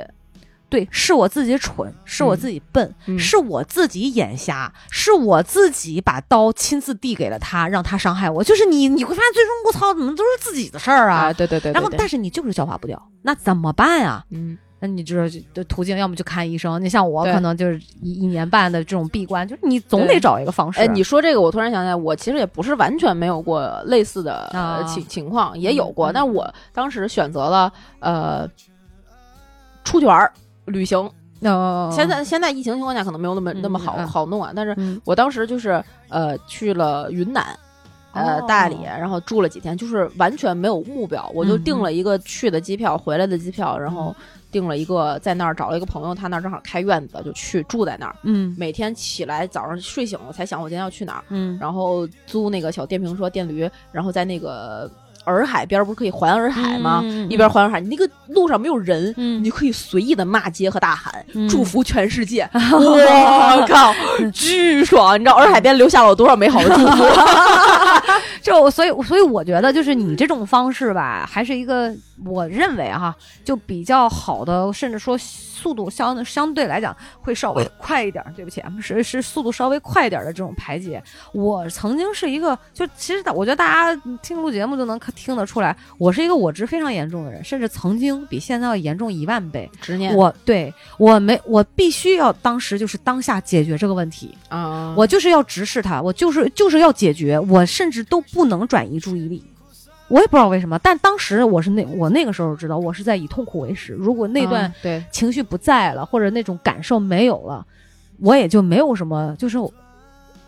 对，是我自己蠢，是我自己笨，是我自己眼瞎，是我自己把刀亲自递给了他，让他伤害我。就是你你会发现，最终我操，怎么都是自己的事儿啊？对对对。然后，但是你就是消化不掉，那怎么办啊？嗯。那你知道的途径，要么就看医生。你像我，可能就是一一年半的这种闭关，就是你总得找一个方式。哎，你说这个，我突然想起来，我其实也不是完全没有过类似的情情况，也有过。但我当时选择了呃出去玩旅行。现在现在疫情情况下，可能没有那么那么好好弄啊。但是我当时就是呃去了云南，呃大理，然后住了几天，就是完全没有目标，我就订了一个去的机票，回来的机票，然后。订了一个在那儿找了一个朋友，他那儿正好开院子，就去住在那儿。嗯，每天起来早上睡醒了才想我今天要去哪儿。嗯，然后租那个小电瓶车、电驴，然后在那个洱海边不是可以环洱海吗？一边环洱海，你那个路上没有人，你就可以随意的骂街和大喊，祝福全世界。我靠，巨爽！你知道洱海边留下了我多少美好的祝福？就所以，所以我觉得就是你这种方式吧，还是一个。我认为哈，就比较好的，甚至说速度相相对来讲会稍微快一点。对不起，是是速度稍微快一点的这种排解。我曾经是一个，就其实我觉得大家听录节目就能听得出来，我是一个我执非常严重的人，甚至曾经比现在要严重一万倍。执念，我对我没我必须要当时就是当下解决这个问题啊，我就是要直视它，我就是就是要解决，我甚至都不能转移注意力。我也不知道为什么，但当时我是那我那个时候知道，我是在以痛苦为食。如果那段对情绪不在了，或者那种感受没有了，我也就没有什么就是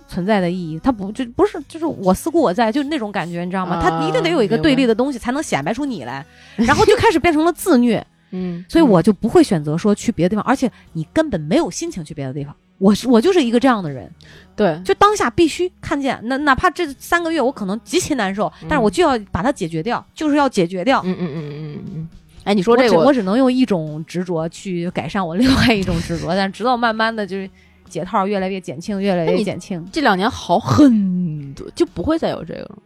存在的意义。它不就不是就是我思故我在，就是那种感觉，你知道吗？它一定得有一个对立的东西才能显摆出你来，然后就开始变成了自虐。嗯，所以我就不会选择说去别的地方，而且你根本没有心情去别的地方。我是我就是一个这样的人，对，就当下必须看见，那哪怕这三个月我可能极其难受，但是我就要把它解决掉，就是要解决掉。嗯嗯嗯嗯嗯嗯。哎，你说这个，我只能用一种执着去改善我另外一种执着，但直到慢慢的就是解套越来越减轻，越来越减轻。这两年好很多，就不会再有这个了。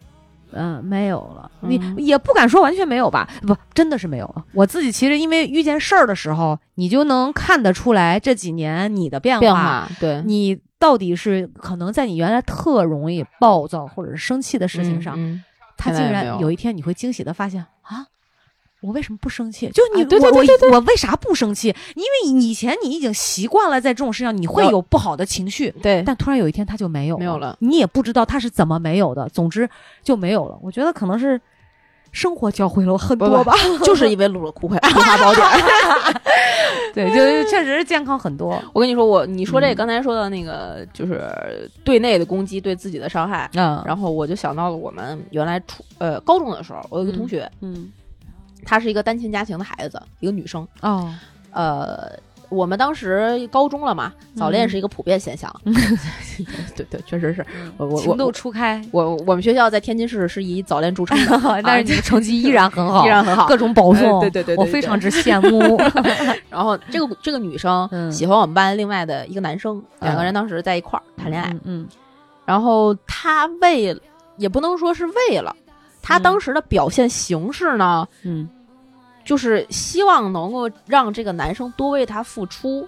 嗯，没有了，你也不敢说完全没有吧？不，真的是没有了。我自己其实因为遇见事儿的时候，你就能看得出来这几年你的变化。对，你到底是可能在你原来特容易暴躁或者是生气的事情上，他竟然有一天你会惊喜的发现啊。我为什么不生气？就你对对我我为啥不生气？因为以前你已经习惯了在这种事上你会有不好的情绪，对。但突然有一天他就没有没有了，你也不知道他是怎么没有的。总之就没有了。我觉得可能是生活教会了我很多吧，就是因为录了《苦快苦花宝典》，对，就确实是健康很多。我跟你说，我你说这刚才说的那个就是对内的攻击，对自己的伤害，嗯，然后我就想到了我们原来初呃高中的时候，我有个同学，嗯。她是一个单亲家庭的孩子，一个女生。哦，呃，我们当时高中了嘛，早恋是一个普遍现象。对对，确实是。我我情窦初开。我我们学校在天津市是以早恋著称的，但是你们成绩依然很好，依然很好，各种保送。对对对，我非常之羡慕。然后这个这个女生喜欢我们班另外的一个男生，两个人当时在一块儿谈恋爱。嗯。然后她为也不能说是为了，她当时的表现形式呢，嗯。就是希望能够让这个男生多为她付出，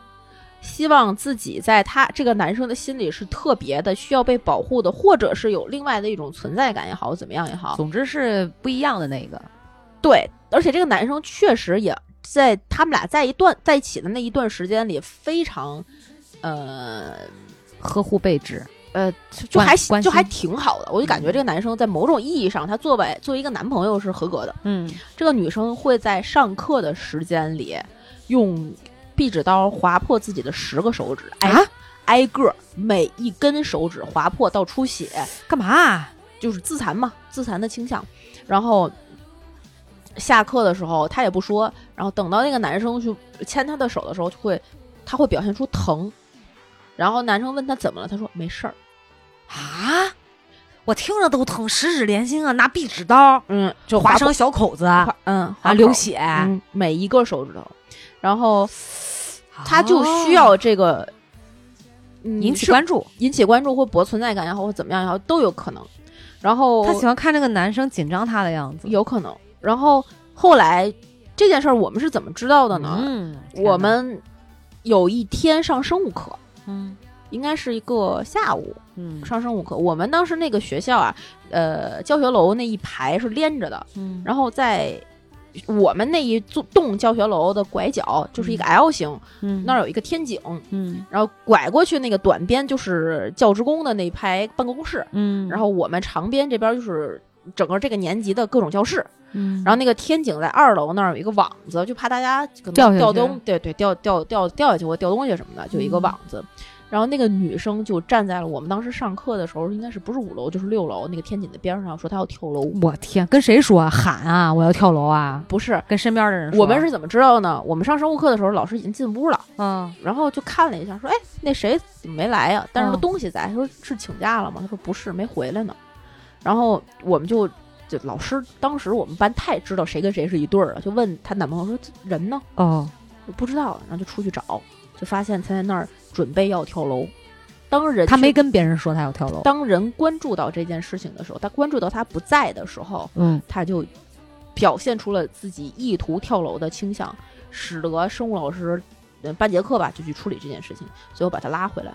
希望自己在他这个男生的心里是特别的，需要被保护的，或者是有另外的一种存在感也好，怎么样也好，总之是不一样的那个。对，而且这个男生确实也在他们俩在一段在一起的那一段时间里非常，呃，呵护备至。呃，就还关就还挺好的。我就感觉这个男生在某种意义上，他作为作为一个男朋友是合格的。嗯这个女生会在上课的时间里用壁纸刀划破自己的十个手指，挨、啊，挨个儿每一根手指划破到出血，干嘛？就是自残嘛，自残的倾向。然后下课的时候他也不说，然后等到那个男生去牵她的手的时候，就会他会表现出疼。然后男生问他怎么了，他说没事儿。啊！我听着都疼，十指连心啊！拿壁纸刀嗯，就划破成小口子嗯啊，划流血，嗯，每一个手指头，然后啊他就需要这个、嗯引起关注。引起关注或博存在感也好，或怎么样也好，都有可能。然后他喜欢看那个男生紧张他的样子。有可能。然后后来这件事儿我们是怎么知道的呢？嗯，我们有一天上生物课，嗯。应该是一个下午嗯。上生物课。我们当时那个学校啊，呃，教学楼那一排是连着的，嗯。然后在我们那一座栋教学楼的拐角就是一个 L 型，嗯。那儿有一个天井，嗯。然后拐过去那个短边就是教职工的那一排办公室，嗯，然后我们长边这边就是整个这个年级的各种教室，嗯，然后那个天井在二楼那儿有一个网子，就怕大家可能掉掉东，对对，掉掉掉掉下去或掉东西什么的，就有一个嗯网子。然后那个女生就站在了我们当时上课的时候，应该是不是五楼就是六楼那个天井的边上，说她要跳楼。我天，跟谁说啊？喊啊！我要跳楼啊！不是，跟身边的人说。我们是怎么知道呢？我们上生物课的时候，老师已经进屋了，嗯然后就看了一下，说：“哎，那谁怎么没来呀？但是东西在。他说是请假了吗？他说不是，没回来呢。然后我们就就老师当时我们班太知道谁跟谁是一对儿了，就问她男朋友说人呢？哦，我不知道，然后就出去找，就发现他在那儿准备要跳楼。当人他没跟别人说他要跳楼。当人关注到这件事情的时候，他关注到他不在的时候，嗯他就表现出了自己意图跳楼的倾向，使得生物老师呃半节课吧就去处理这件事情，最后把他拉回来。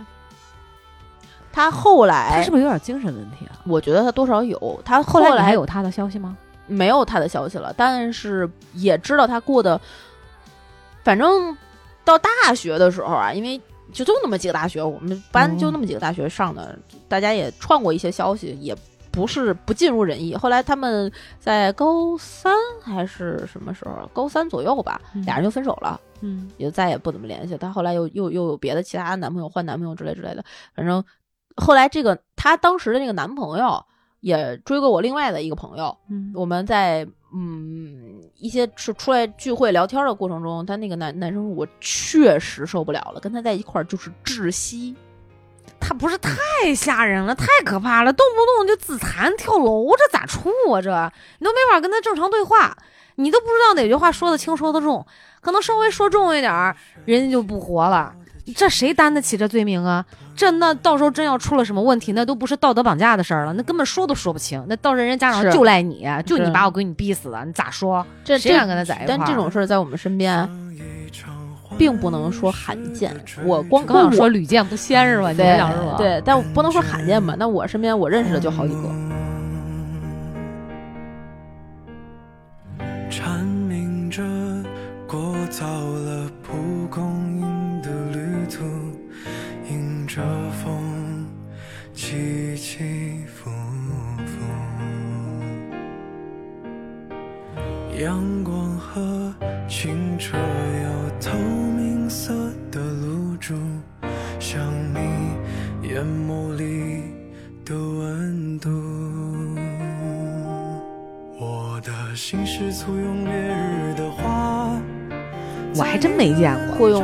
他后来他是不是有点精神问题啊？我觉得他多少有，他后来后来还有他的消息吗？没有他的消息了，但是也知道他过的，反正到大学的时候啊，因为就就那么几个大学，我们班就那么几个大学上的，大家也串过一些消息，也不是不尽如人意。后来他们在高三还是什么时候，高三左右吧，嗯俩人就分手了。嗯也再也不怎么联系。她后来又又又有别的其他男朋友换男朋友之类之类的，反正后来这个她当时的那个男朋友也追过我另外的一个朋友，嗯我们在嗯一些是出来聚会聊天的过程中，他那个男男生我确实受不了了，跟他在一块儿就是窒息。他不是太吓人了，太可怕了，动不动就自残跳楼，这咋处啊？这你都没法跟他正常对话，你都不知道哪句话说得轻说得重，可能稍微说重一点儿，人家就不活了。这谁担得起这罪名啊？这那到时候真要出了什么问题，那都不是道德绑架的事儿了，那根本说都说不清。那到时候人家家长就赖你，就你把我闺女逼死了，你咋说？这这谁敢跟他在一块儿？但这种事儿在我们身边并不能说罕见。我光刚想我说屡见不鲜是吧？你想是想说？对，但不能说罕见吧。那我身边我认识的就好几个。阳光和清澈又透明色的露珠，像你眼眸里的温度。我的心是簇拥烈日的花，我还真没见过。会用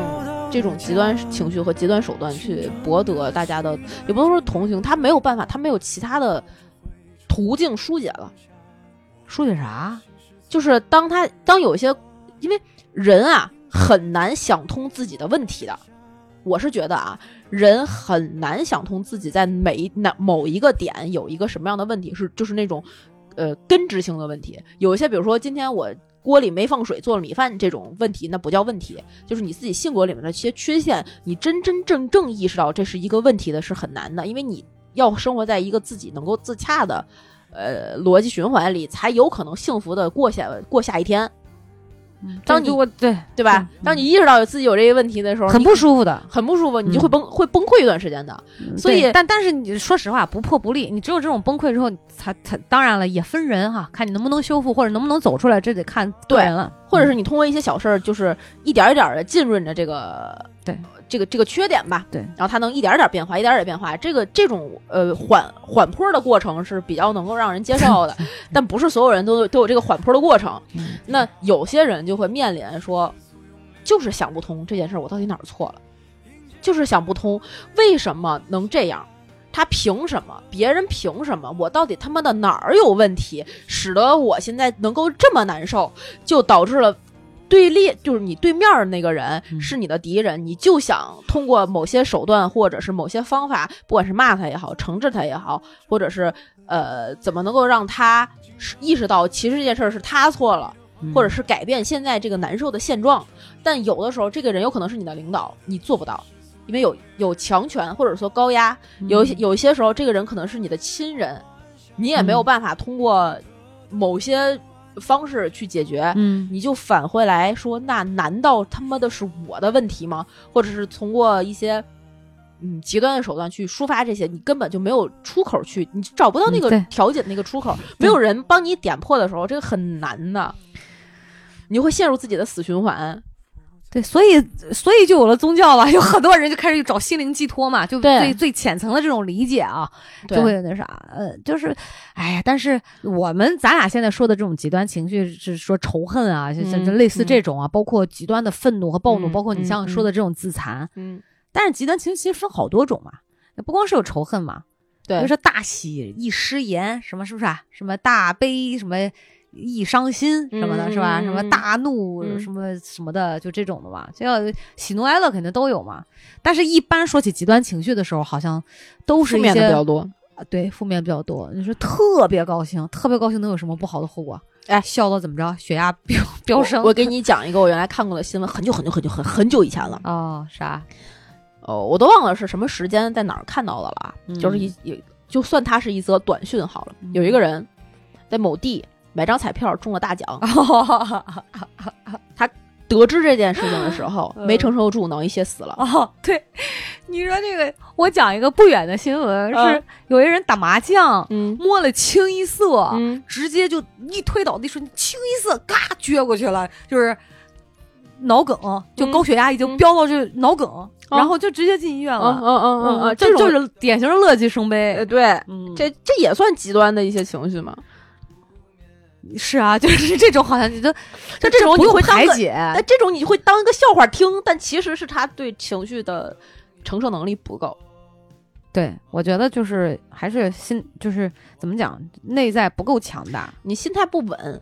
这种极端情绪和极端手段去博得大家的，也不能说同情，他没有办法，他没有其他的途径疏解了。疏解啥？就是当他当有一些，因为人啊很难想通自己的问题的。我是觉得啊，人很难想通自己在每哪某一个点有一个什么样的问题，是就是那种呃根植性的问题。有一些，比如说今天我锅里没放水做了米饭这种问题，那不叫问题，就是你自己性格里面的一些缺陷，你真真正正意识到这是一个问题的是很难的，因为你要生活在一个自己能够自洽的呃逻辑循环里，才有可能幸福的过下过下一天。当你我对对吧？当你意识到自己有这些问题的时候，很不舒服的，很不舒服，你就会崩，会崩溃一段时间的。所以，但但是你说实话，不破不立，你只有这种崩溃之后，才才当然了，也分人哈，看你能不能修复，或者能不能走出来，这得看个人了。或者是你通过一些小事儿，就是一点一点的浸润着这个对这个这个缺点吧。对，然后它能一点点变化，一点点变化。这个这种呃缓缓坡的过程是比较能够让人接受的，但不是所有人都都有这个缓坡的过程。那有些人就会面临说。就是想不通这件事，我到底哪儿错了？就是想不通为什么能这样？他凭什么？别人凭什么？我到底他妈的哪儿有问题，使得我现在能够这么难受？就导致了对立，就是你对面的那个人是你的敌人，你就想通过某些手段或者是某些方法，不管是骂他也好，惩治他也好，或者是呃，怎么能够让他意识到其实这件事是他错了？或者是改变现在这个难受的现状，但有的时候这个人有可能是你的领导，你做不到，因为有有强权或者说高压。有有一些时候，这个人可能是你的亲人，你也没有办法通过某些方式去解决。嗯，你就返回来说，那难道他妈的是我的问题吗？或者是通过一些嗯极端的手段去抒发这些，你根本就没有出口去，你找不到那个调解的那个出口，没有人帮你点破的时候，这个很难的。你会陷入自己的死循环，对，所以所以就有了宗教了，有很多人就开始找心灵寄托嘛，就最最浅层的这种理解啊，就会那啥，呃，就是，哎呀，但是我们咱俩现在说的这种极端情绪是说仇恨啊，就就类似这种啊，包括极端的愤怒和暴怒，包括你像说的这种自残，嗯，但是极端情绪其实分好多种嘛，不光是有仇恨嘛，对，比如说大喜易失言，什么是不是啊？什么大悲什么。易伤心什么的，是吧？什么大怒什么什么的，就这种的嘛。就要喜怒哀乐肯定都有嘛。但是，一般说起极端情绪的时候，好像都是负面的比较多。对，负面比较多。你说特别高兴，特别高兴能有什么不好的后果？哎，笑到怎么着？血压飙 飙升。我给你讲一个我原来看过的新闻，很久很久很久很很久以前了。哦，啥？哦，我都忘了是什么时间在哪儿看到的了。就是一，就算它是一则短讯好了。有一个人在某地。买张彩票中了大奖，他得知这件事情的时候 没承受住，脑溢血死了。哦，对，你说这个，我讲一个不远的新闻，是有一人打麻将，摸了清一色，直接就一推倒地，说清一色，嘎撅过去了，就是脑梗，就高血压已经飙到这脑梗，然后就直接进医院了。嗯嗯嗯嗯，这就是典型的乐极生悲。对，这这也算极端的一些情绪吗？是啊，就是这种，好像你就就这种你会排解，但这种你会当一个笑话听，但其实是他对情绪的承受能力不够。对，我觉得就是还是心，就是怎么讲，内在不够强大，你心态不稳，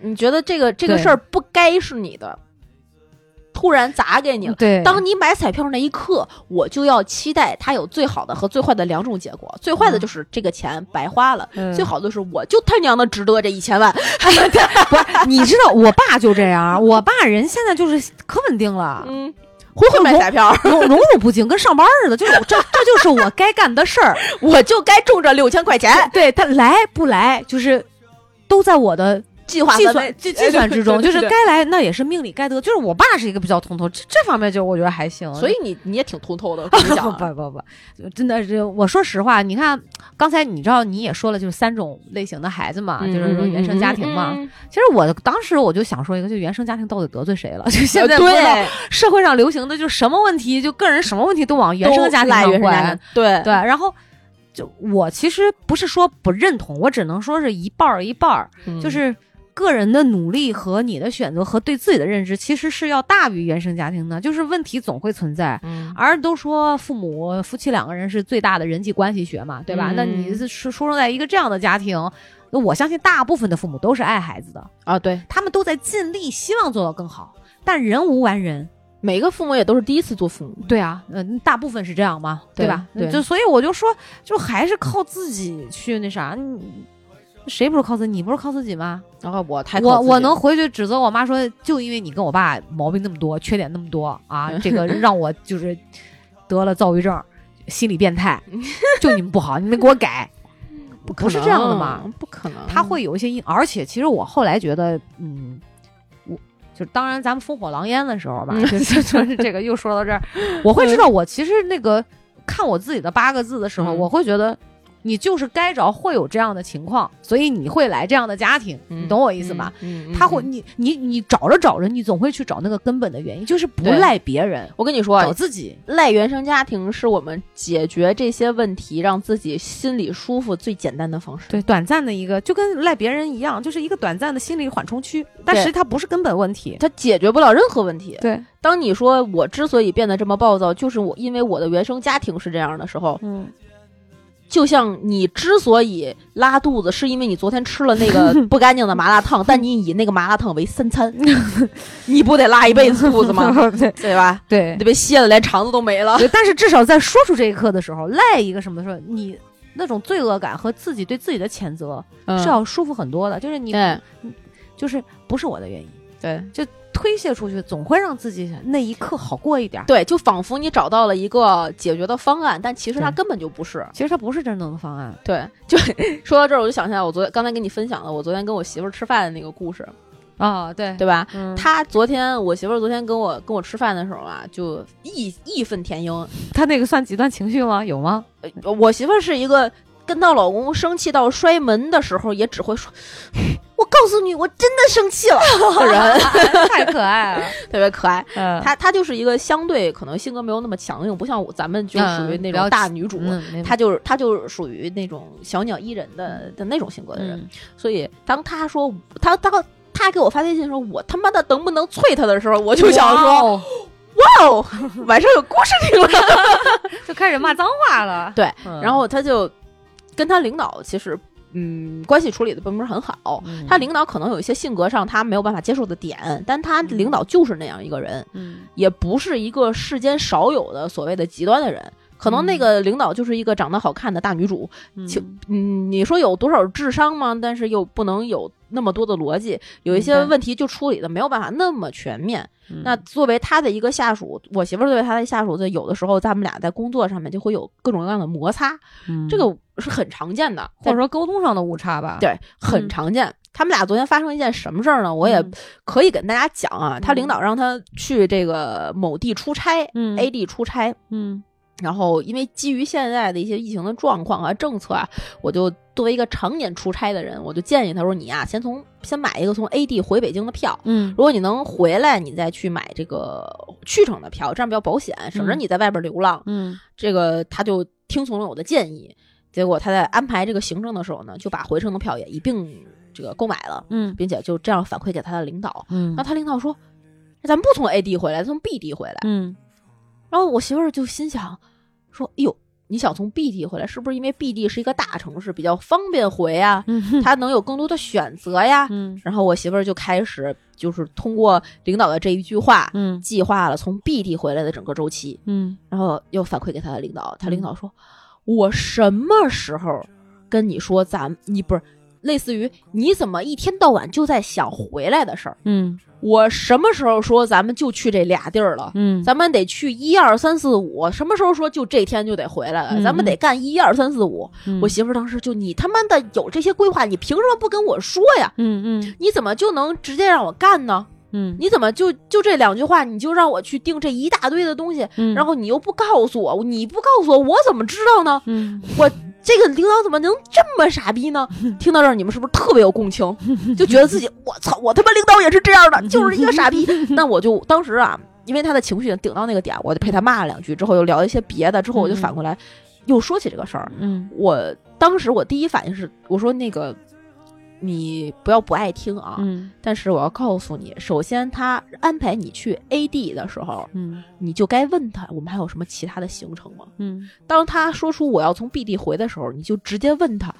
你觉得这个这个事儿不该是你的。突然砸给你了。对，当你买彩票那一刻，我就要期待它有最好的和最坏的两种结果。最坏的就是这个钱白花了，最好的是我就他娘的值得这一千万。不是，你知道我爸就这样，我爸人现在就是可稳定了，嗯，会会买彩票，荣荣辱不惊，跟上班似的。就是这，这就是我该干的事儿，我就该中这六千块钱。对他来不来，就是都在我的。计划计算计计算之中，就是该来那也是命里该得。就是我爸是一个比较通透，这这方面就我觉得还行。所以你你也挺通透的。不不不不，真的是我说实话，你看刚才你知道你也说了，就是三种类型的孩子嘛，就是说原生家庭嘛。其实我当时我就想说一个，就原生家庭到底得罪谁了？就现在对社会上流行的，就什么问题，就个人什么问题都往原生家庭上怪。对对，然后就我其实不是说不认同，我只能说是一半儿一半儿，就是。个人的努力和你的选择和对自己的认知，其实是要大于原生家庭的。就是问题总会存在，而都说父母夫妻两个人是最大的人际关系学嘛，对吧？那你是出出生在一个这样的家庭，那我相信大部分的父母都是爱孩子的啊，对他们都在尽力希望做到更好。但人无完人，每个父母也都是第一次做父母，对啊，嗯，大部分是这样嘛，对吧？对，就所以我就说，就还是靠自己去那啥。谁不是靠自己？你不是靠自己吗？然后我太我我能回去指责我妈说，就因为你跟我爸毛病那么多，缺点那么多啊，这个让我就是得了躁郁症，心理变态，就你们不好，你们给我改，不是这样的吗？不可能，他会有一些因，而且其实我后来觉得，嗯，我就当然咱们烽火狼烟的时候吧，就是这个又说到这儿，我会知道我其实那个看我自己的八个字的时候，嗯我会觉得。你就是该着会有这样的情况，所以你会来这样的家庭，你懂我意思吗？嗯？嗯，他会，嗯你你你找着找着，你总会去找那个根本的原因，就是不赖别人，我跟你说，找自己。赖原生家庭是我们解决这些问题，让自己心里舒服最简单的方式。对，短暂的一个，就跟赖别人一样，就是一个短暂的心理缓冲区，但对实际它不是根本问题。它解决不了任何问题。对，当你说我之所以变得这么暴躁，就是我因为我的原生家庭是这样的时候，嗯，就像你之所以拉肚子，是因为你昨天吃了那个 不干净的麻辣烫，但你以那个麻辣烫为三餐，你不得拉一辈子肚子吗？对对吧？对你被歇的连肠子都没了。对，但是至少在说出这一刻的时候，赖一个什么的时候，你那种罪恶感和自己对自己的谴责是要舒服很多的。就是你，就是不是我的原因，对推卸出去，总会让自己那一刻好过一点儿。对，就仿佛你找到了一个解决的方案，但其实它根本就不是。其实它不是真正的方案。对，就 说到这儿，我就想起来我昨天刚才跟你分享了我昨天跟我媳妇儿吃饭的那个故事，啊，对，对吧？嗯，她昨天我媳妇儿昨天跟我跟我吃饭的时候啊，就义义愤填膺。他那个算极端情绪吗？有吗？呃我媳妇儿是一个跟到老公生气到摔门的时候，也只会说：“ 我告诉你，我真的生气了。”的人，太可爱了。特别可爱。嗯，她她就是一个相对可能性格没有那么强硬，不像咱们就属于那种大女主。她就是她就是属于那种小鸟依人的的那种性格的人，嗯所以当她说她当她给我发微信说我他妈的能不能啐她的时候，我就想说哇哦哇哦，晚上有故事听了。就开始骂脏话了。对嗯，然后他就跟他领导其实嗯关系处理的并不是很好。嗯他领导可能有一些性格上他没有办法接受的点，但他领导就是那样一个人，嗯也不是一个世间少有的所谓的极端的人。可能那个领导就是一个长得好看的大女主，嗯就嗯，你说有多少智商吗？但是又不能有那么多的逻辑，有一些问题就处理的没有办法那么全面。嗯那作为他的一个下属，我媳妇儿作为他的下属，在有的时候咱们俩在工作上面就会有各种各样的摩擦，嗯这个是很常见的，或者说沟通上的误差吧。对很嗯常见。他们俩昨天发生一件什么事儿呢？我也嗯可以跟大家讲啊。他嗯领导让他去这个某地出差嗯，A 地出差，嗯然后因为基于现在的一些疫情的状况啊、政策啊，我就作为一个常年出差的人，我就建议他说：“你啊，先从先买一个从 A 地回北京的票。嗯如果你能回来，你再去买这个去程的票，这样比较保险，省着嗯你在外边流浪。嗯这个他就听从了我的建议，结果他在安排这个行程的时候呢，就把回程的票也一并这个购买了，嗯并且就这样反馈给他的领导。嗯那他领导说：“咱不从 A 地回来，从 B 地回来。嗯然后我媳妇儿就心想说：“哎呦，你想从 B 地回来，是不是因为 B 地是一个大城市，比较方便回啊？嗯能有更多的选择呀？”嗯然后我媳妇儿就开始就是通过领导的这一句话，嗯计划了从 B 地回来的整个周期。嗯然后又反馈给他的领导，他领导说：“我什么时候跟你说咱你不是类似于你怎么一天到晚就在想回来的事儿？嗯我什么时候说咱们就去这俩地儿了？嗯咱们得去一二三四五，什么时候说就这天就得回来了？嗯咱们得干一二三四五。嗯我媳妇当时就你他妈的有这些规划，你凭什么不跟我说呀？嗯嗯你怎么就能直接让我干呢？嗯你怎么就就这两句话，你就让我去定这一大堆的东西？嗯然后你又不告诉我，你不告诉我，我怎么知道呢？嗯这个领导怎么能这么傻逼呢？听到这儿，你们是不是特别有共情？就觉得自己 我操，我他妈领导也是这样的，就是一个傻逼。那我就当时啊，因为他的情绪顶到那个点，我就陪他骂了两句，之后又聊一些别的，之后我就反过来又说起这个事儿。嗯我当时我第一反应是，我说那个你不要不爱听啊，嗯。但是我要告诉你，首先他安排你去 A D 的时候，嗯。你就该问他，我们还有什么其他的行程吗？嗯。当他说出我要从 B 地回的时候，你就直接问他，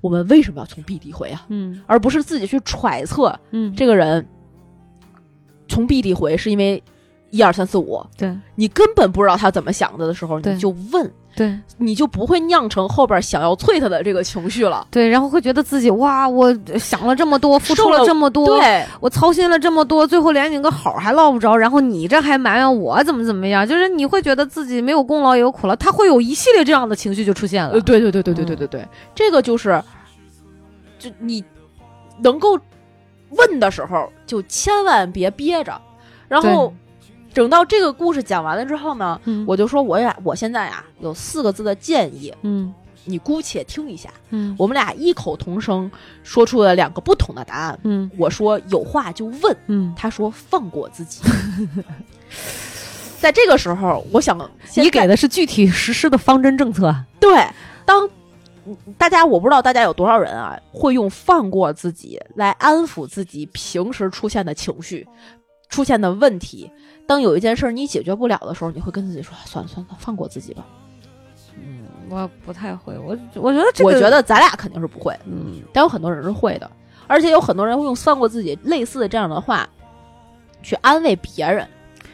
我们为什么要从 B 地回啊？嗯。而不是自己去揣测嗯。这个人从 B 地回是因为一二三四五，对。你根本不知道他怎么想的的时候，你就问，对你就不会酿成后边想要啐他的这个情绪了。对，然后会觉得自己哇，我想了这么多，付出了了这么多，对，我操心了这么多，最后连你个好还落不着，然后你这还埋怨我怎么怎么样，就是你会觉得自己没有功劳也有苦劳，他会有一系列这样的情绪就出现了。呃，对对对对对嗯对对对，这个就是，就你能够问的时候就千万别憋着。然后等到这个故事讲完了之后呢，嗯我就说我呀，我现在呀有四个字的建议，嗯你姑且听一下。嗯我们俩异口同声说出了两个不同的答案。嗯我说有话就问，嗯，他说放过自己。在这个时候，我想你给的是具体实施的方针政策。对，当嗯大家我不知道大家有多少人啊，会用放过自己来安抚自己平时出现的情绪、出现的问题。当有一件事你解决不了的时候，你会跟自己说：“算了算了，放过自己吧。嗯，我不太会，我我觉得这个，我觉得咱俩肯定是不会，嗯但有很多人是会的，而且有很多人会用“放过自己”类似的这样的话去安慰别人，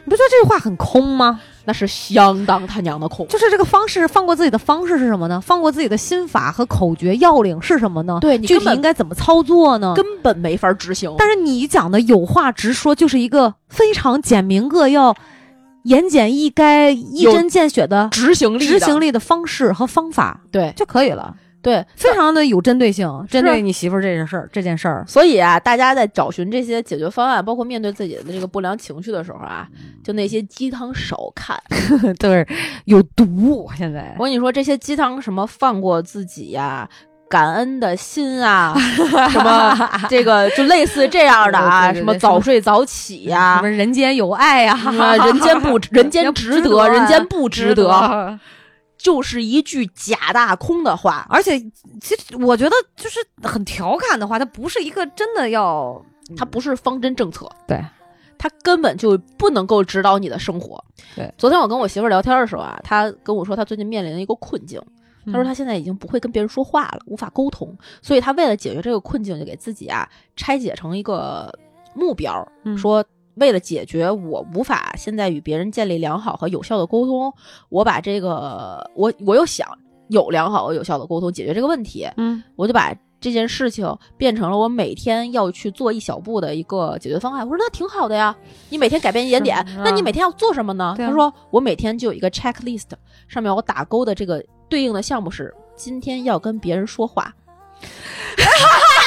你不觉得这句话很空吗？那是相当他娘的恐怖。就是这个方式，放过自己的方式是什么呢？放过自己的心法和口诀要领是什么呢？对你具体应该怎么操作呢？根本没法执行。但是你讲的有话直说，就是一个非常简明扼要、言简意赅、一针见血的执行力的，执行力的方式和方法对就可以了，对，非常的有针对性，针对你媳妇儿这件事儿这件事儿。所以啊，大家在找寻这些解决方案，包括面对自己的这个不良情绪的时候啊，就那些鸡汤少看。对，有毒。现在我跟你说，这些鸡汤什么放过自己呀、感恩的心啊，什么 这个就类似这样的啊，对对对什么早睡早起呀、什么人间有爱呀、什么人间不人间值得，人间不值，得。就是一句假大空的话。而且，其实我觉得就是很调侃的话，它不是一个真的要它不是方针政策，对，它根本就不能够指导你的生活。对，昨天我跟我媳妇儿聊天的时候啊，她跟我说她最近面临了一个困境，她说嗯。她现在已经不会跟别人说话了，无法沟通，所以她为了解决这个困境，就给自己啊拆解成一个目标，嗯。说。为了解决我无法现在与别人建立良好和有效的沟通，我把这个我我又想有良好和有效的沟通解决这个问题，嗯我就把这件事情变成了我每天要去做一小步的一个解决方案。我说那挺好的呀，你每天改变一点点，那你每天要做什么呢？他说我每天就有一个 checklist，上面我打勾的这个对应的项目是今天要跟别人说话。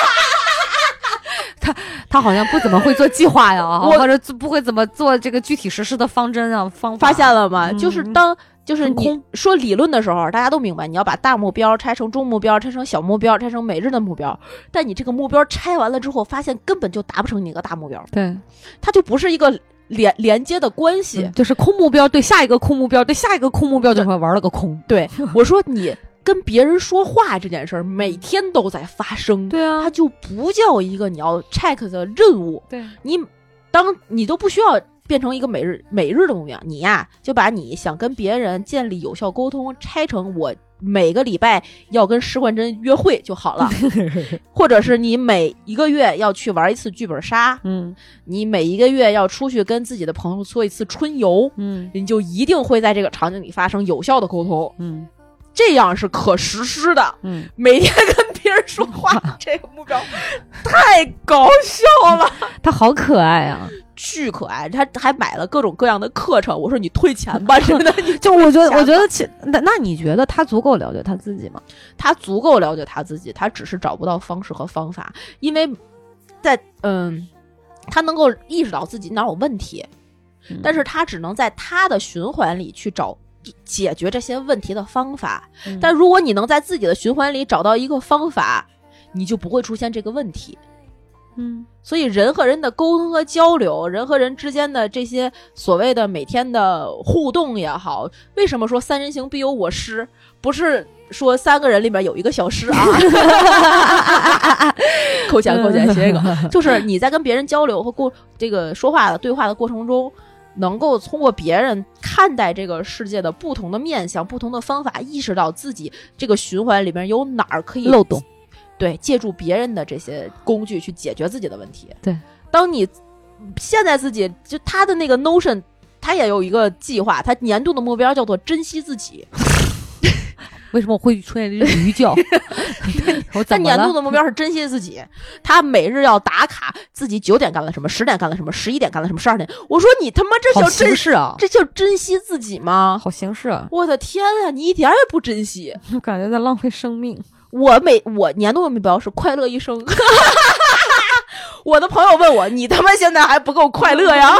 他他好像不怎么会做计划呀，我或者不会怎么做这个具体实施的方针啊方法。发现了吗？嗯就是当就是你说理论的时候，大家都明白，你要把大目标拆成中目标，拆成小目标，拆成每日的目标。但你这个目标拆完了之后，发现根本就达不成你那个大目标，对，它就不是一个连连接的关系。嗯就是空目标对下一个空目标对下一个空目标就会玩了个空。对，我说你跟别人说话这件事儿，每天都在发生，对啊。它就不叫一个你要 check 的任务。对，你当你都不需要变成一个每日每日的目标，你呀就把你想跟别人建立有效沟通拆成我。每个礼拜要跟石冠珍约会就好了，或者是你每一个月要去玩一次剧本杀，嗯。你每一个月要出去跟自己的朋友做一次春游，嗯。你就一定会在这个场景里发生有效的沟通。嗯这样是可实施的。嗯，每天跟别人说话，这个目标太搞笑了，他好可爱啊！巨可爱。他还买了各种各样的课程。我说你退钱吧，真的。你就我觉得，我觉得其那那你觉得他足够了解他自己吗？他足够了解他自己，他只是找不到方式和方法，因为在嗯，他能够意识到自己哪有问题，嗯但是他只能在他的循环里去找。解决这些问题的方法，嗯但如果你能在自己的循环里找到一个方法，你就不会出现这个问题。嗯所以人和人的沟通和交流，人和人之间的这些所谓的每天的互动也好，为什么说三人行必有我师？不是说三个人里面有一个小师啊，扣 钱 扣钱，谐一个，就是你在跟别人交流和过这个说话的对话的过程中。能够通过别人看待这个世界的不同的面向、不同的方法，意识到自己这个循环里面有哪儿可以漏洞，对，借助别人的这些工具去解决自己的问题。对，当你现在自己就他的那个 Notion，他也有一个计划，他年度的目标叫做珍惜自己。为什么我会出现这驴叫？我他？年度的目标是珍惜自己，他每日要打卡自己九点干了什么，十点干了什么，十一点干了什么，十二点。我说你他妈这叫珍形式啊！这叫珍惜自己吗？好形式啊！我的天啊，你一点也不珍惜。我感觉在浪费生命。我每我年度的目标是快乐一生。我的朋友问我，你他妈现在还不够快乐呀？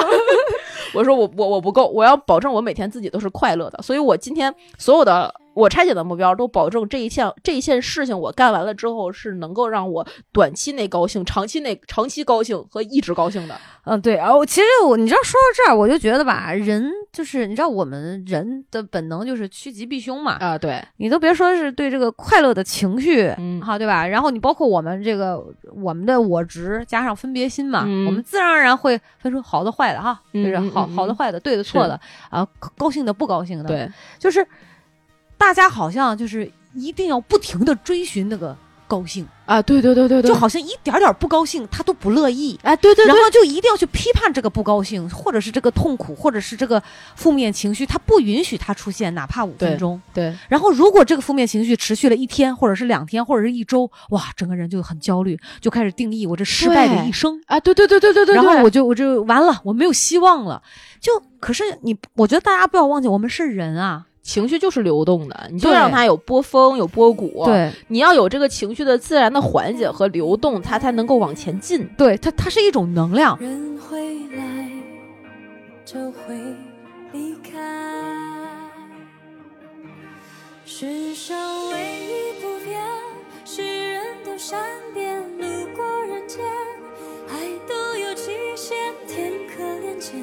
我说我我我不够，我要保证我每天自己都是快乐的。所以我今天所有的我拆解的目标，都保证这一项这一件事情我干完了之后，是能够让我短期内高兴，长期内长期高兴和一直高兴的。嗯，对。然后其实我你知道说到这儿，我就觉得吧，人就是你知道我们人的本能就是趋吉避凶嘛。啊，对你都别说是对这个快乐的情绪，嗯好对吧？然后你包括我们这个我们的我值加上分别心嘛，嗯我们自然而然会分出好的坏的哈，嗯就是好好的坏的，对的错的啊，高兴的不高兴的，，对，就是大家好像就是一定要不停的追寻那个高兴，啊，对对对对对，就好像一点点不高兴他都不乐意。哎，对对对，然后就一定要去批判这个不高兴，或者是这个痛苦，或者是这个负面情绪，他不允许它出现，哪怕五分钟。对然后，如果这个负面情绪持续了一天，或者是两天，或者是一周，哇，整个人就很焦虑，就开始定义我这失败的一生。啊，对对对对对对，对然后我就我就完了，我没有希望了。就可是你，我觉得大家不要忘记，我们是人啊。情绪就是流动的，你就让它有波峰有波谷，，对你要有这个情绪的自然的缓解和流动，它才能够往前进。对，它它是一种能量。人会来，就会离开。世上唯一不变，是人都善变，路过人间，爱都有期限，天可怜见，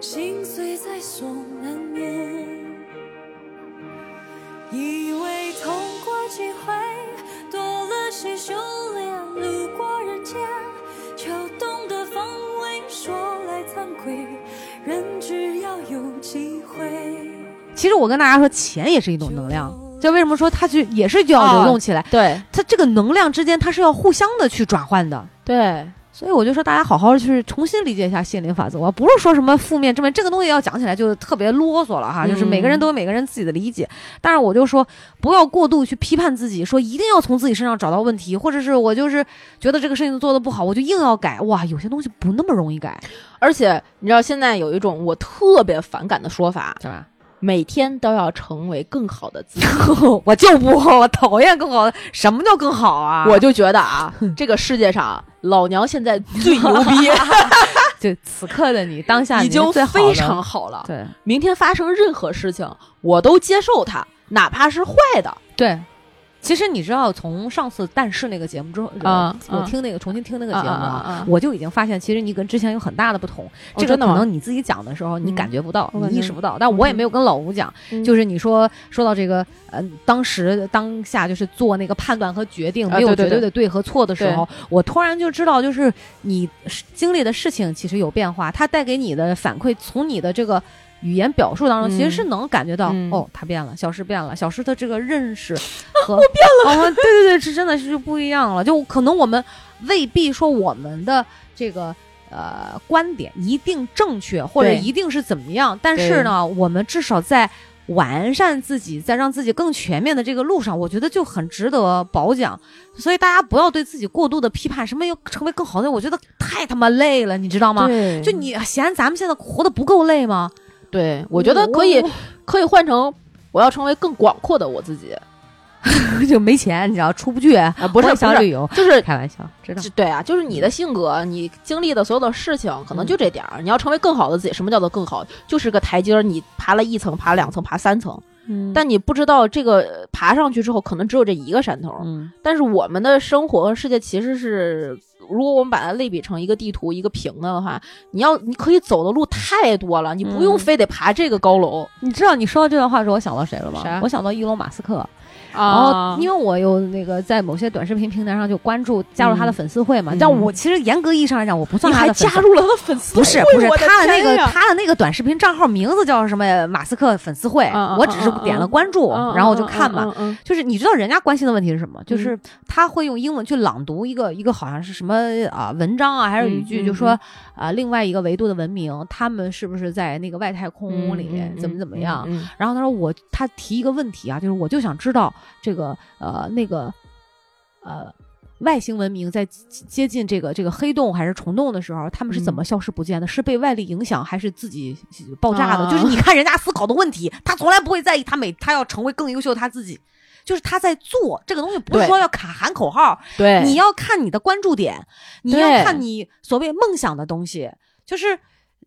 心碎在所难免。以为痛过几回，多了些修炼，路过人间，就懂得防卫。说来惭愧，人只要有机会。其实我跟大家说，钱也是一种能量。就为什么说它去也是就要流动起来？对它这个能量之间，它是要互相的去转换的。对，所以我就说，大家好好去重新理解一下心灵法则。我不是说什么负面正面这个东西要讲起来就特别啰嗦了哈，嗯就是每个人都有每个人自己的理解。但是我就说，不要过度去批判自己，说一定要从自己身上找到问题，或者是我就是觉得这个事情做的不好，我就硬要改。哇，有些东西不那么容易改，而且你知道现在有一种我特别反感的说法，对吧？每天都要成为更好的自己。我就不，我讨厌更好的。什么叫更好啊？我就觉得啊，这个世界上老娘现在最牛逼，就此刻的你，当下已经非常好了。对明天发生任何事情，我都接受它，哪怕是坏的。对。其实你知道，从上次但是那个节目之后，啊我啊听那个重新听那个节目啊我就已经发现，其实你跟之前有很大的不同。这个可能你自己讲的时候，你嗯感觉不到，你意识不到。但我也没有跟老吴讲，嗯就是你说说到这个，呃，当时当下就是做那个判断和决定，没有绝对的对和错的时候，我突然就知道，就是你经历的事情其实有变化，它带给你的反馈，从你的这个。语言表述当中，嗯其实是能感觉到，嗯哦，他变了，小诗变了，小诗的这个认识和 我变了，哦，对对对，是真的是就不一样了。就可能我们未必说我们的这个呃观点一定正确，或者一定是怎么样，但是呢，我们至少在完善自己，在让自己更全面的这个路上，我觉得就很值得褒奖。所以大家不要对自己过度的批判，什么要成为更好的，我觉得太他妈累了，你知道吗？就你嫌咱们现在活得不够累吗？对，我觉得可以可以换成我要成为更广阔的我自己 就没钱，你知道出不去，啊，不是想旅游，就是开玩笑，知道。对啊，就是你的性格，你经历的所有的事情，可能就这点儿。你要成为更好的自己，什么叫做更好？就是个台阶儿，你爬了一层，爬两层，爬三层，嗯但你不知道这个呃爬上去之后，可能只有这一个山头。嗯但是我们的生活和世界其实是，如果我们把它类比成一个地图，一个平的的话，你要你可以走的路太多了，你不用嗯非得爬这个高楼你知道你说到这段话的时候，我想到谁了吗？啥我想到伊隆马斯克。然啊后，因为我有那个在某些短视频平台上就关注加入他的粉丝会嘛，嗯你知道我其实严格意义上来讲，我不算你还他的加入了他的粉丝会？不是不是他的那个他的那个短视频账号名字叫什么马斯克粉丝会，我只是点了关注，嗯然后我就看嘛。就是你知道人家关心的问题是什么？就是他会用英文去朗读一个一个好像是什么啊文章啊还是语句，就说啊另外一个维度的文明，他们是不是在那个外太空里怎么怎么样？然后他说我他提一个问题啊，就是我就想知道这个呃那个呃外星文明在接接近这个这个黑洞还是虫洞的时候，他们是怎么消失不见的？是被外力影响还是自己爆炸的？啊就是你看人家思考的问题，他从来不会在意他每他要成为更优秀的他自己。就是他在做这个东西，不是说要卡喊口号，对你要看你的关注点，你要看你所谓梦想的东西，就是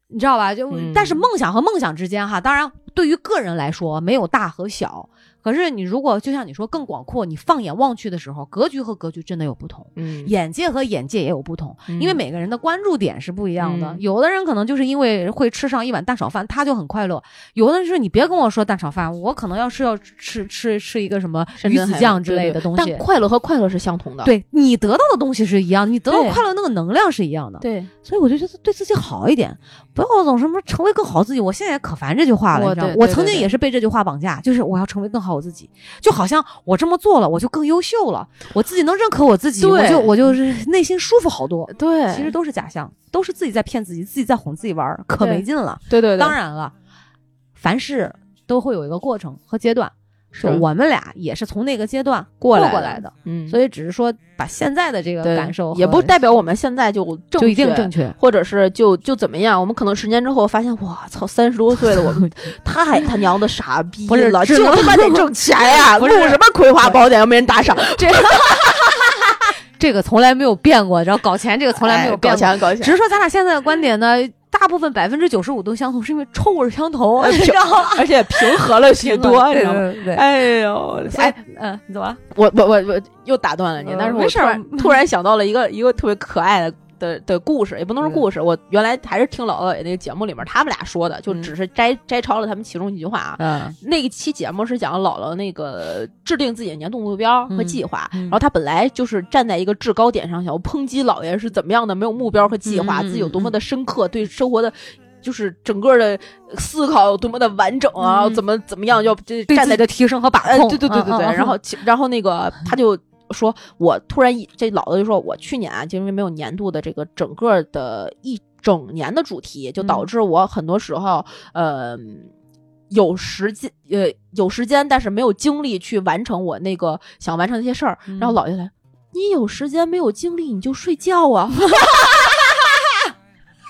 你知道吧？就、嗯但是梦想和梦想之间哈，当然对于个人来说没有大和小，可是你如果就像你说更广阔，你放眼望去的时候，格局和格局真的有不同。嗯眼界和眼界也有不同，嗯因为每个人的关注点是不一样的。嗯有的人可能就是因为会吃上一碗蛋炒饭，他就很快乐；有的人是你别跟我说蛋炒饭，我可能要是要吃吃吃一个什么鱼子酱之类的东西。但快乐和快乐是相同的。对你得到的东西是一样，你得到快乐那个能量是一样的。对，所以我就觉得对自己好一点，不要总什么成为更好自己。我现在也可烦这句话了，我曾经也是被这句话绑架，就是我要成为更好我自己，就好像我这么做了，我就更优秀了，我自己能认可我自己，我就我就是内心舒服好多。对，其实都是假象，都是自己在骗自己，自己在哄自己玩儿，可没劲了。对对对，当然了，凡事都会有一个过程和阶段，是我们俩也是从那个阶段过来过来的，嗯，所以只是说把现在的这个感受也不代表我们现在就正就一定确正确。或者是就就怎么样？我们可能十年之后发现，我操，三十多岁了我们 太他娘的傻逼不是了，就他妈得挣钱呀！录什么《葵花宝典》又没人打赏，这这个从来没有变过，然后搞钱这个从来没有变过，钱搞钱，只是说咱俩现在的观点呢，大部分百分之九十五都相同，是因为臭味相投，呃你知道吗？而且平和了许多，你知道吗？哎呦，哎哎，，嗯，你怎么了？我我我我又打断了你，呃但是我没事儿突然 突然想到了一个一个特别可爱的。的的故事也不能说嗯故事，我原来还是听姥姥爷那个节目里面他们俩说的，就嗯。只是摘摘抄了他们其中一句话啊。嗯。那一期节目是讲姥姥那个制定自己的年度目标和计划，然后他本来就是站在一个制高点上，想要抨击姥爷是怎么样的没有目标和计划，自己有多么的深刻，对生活的。就是整个的思考有多么的完整啊，嗯怎么怎么样要这站在这提升和把哎，控，对对对对对，然后其然后那个 他就说，我突然一这老的就说我去年啊，就因为没有年度的这个整个的一整年的主题，就导嗯致我很多时候呃。有时间，呃，有时间，但是没有精力去完成我那个想完成的一些事儿。嗯然后老爷来，你有时间没有精力，你就睡觉啊！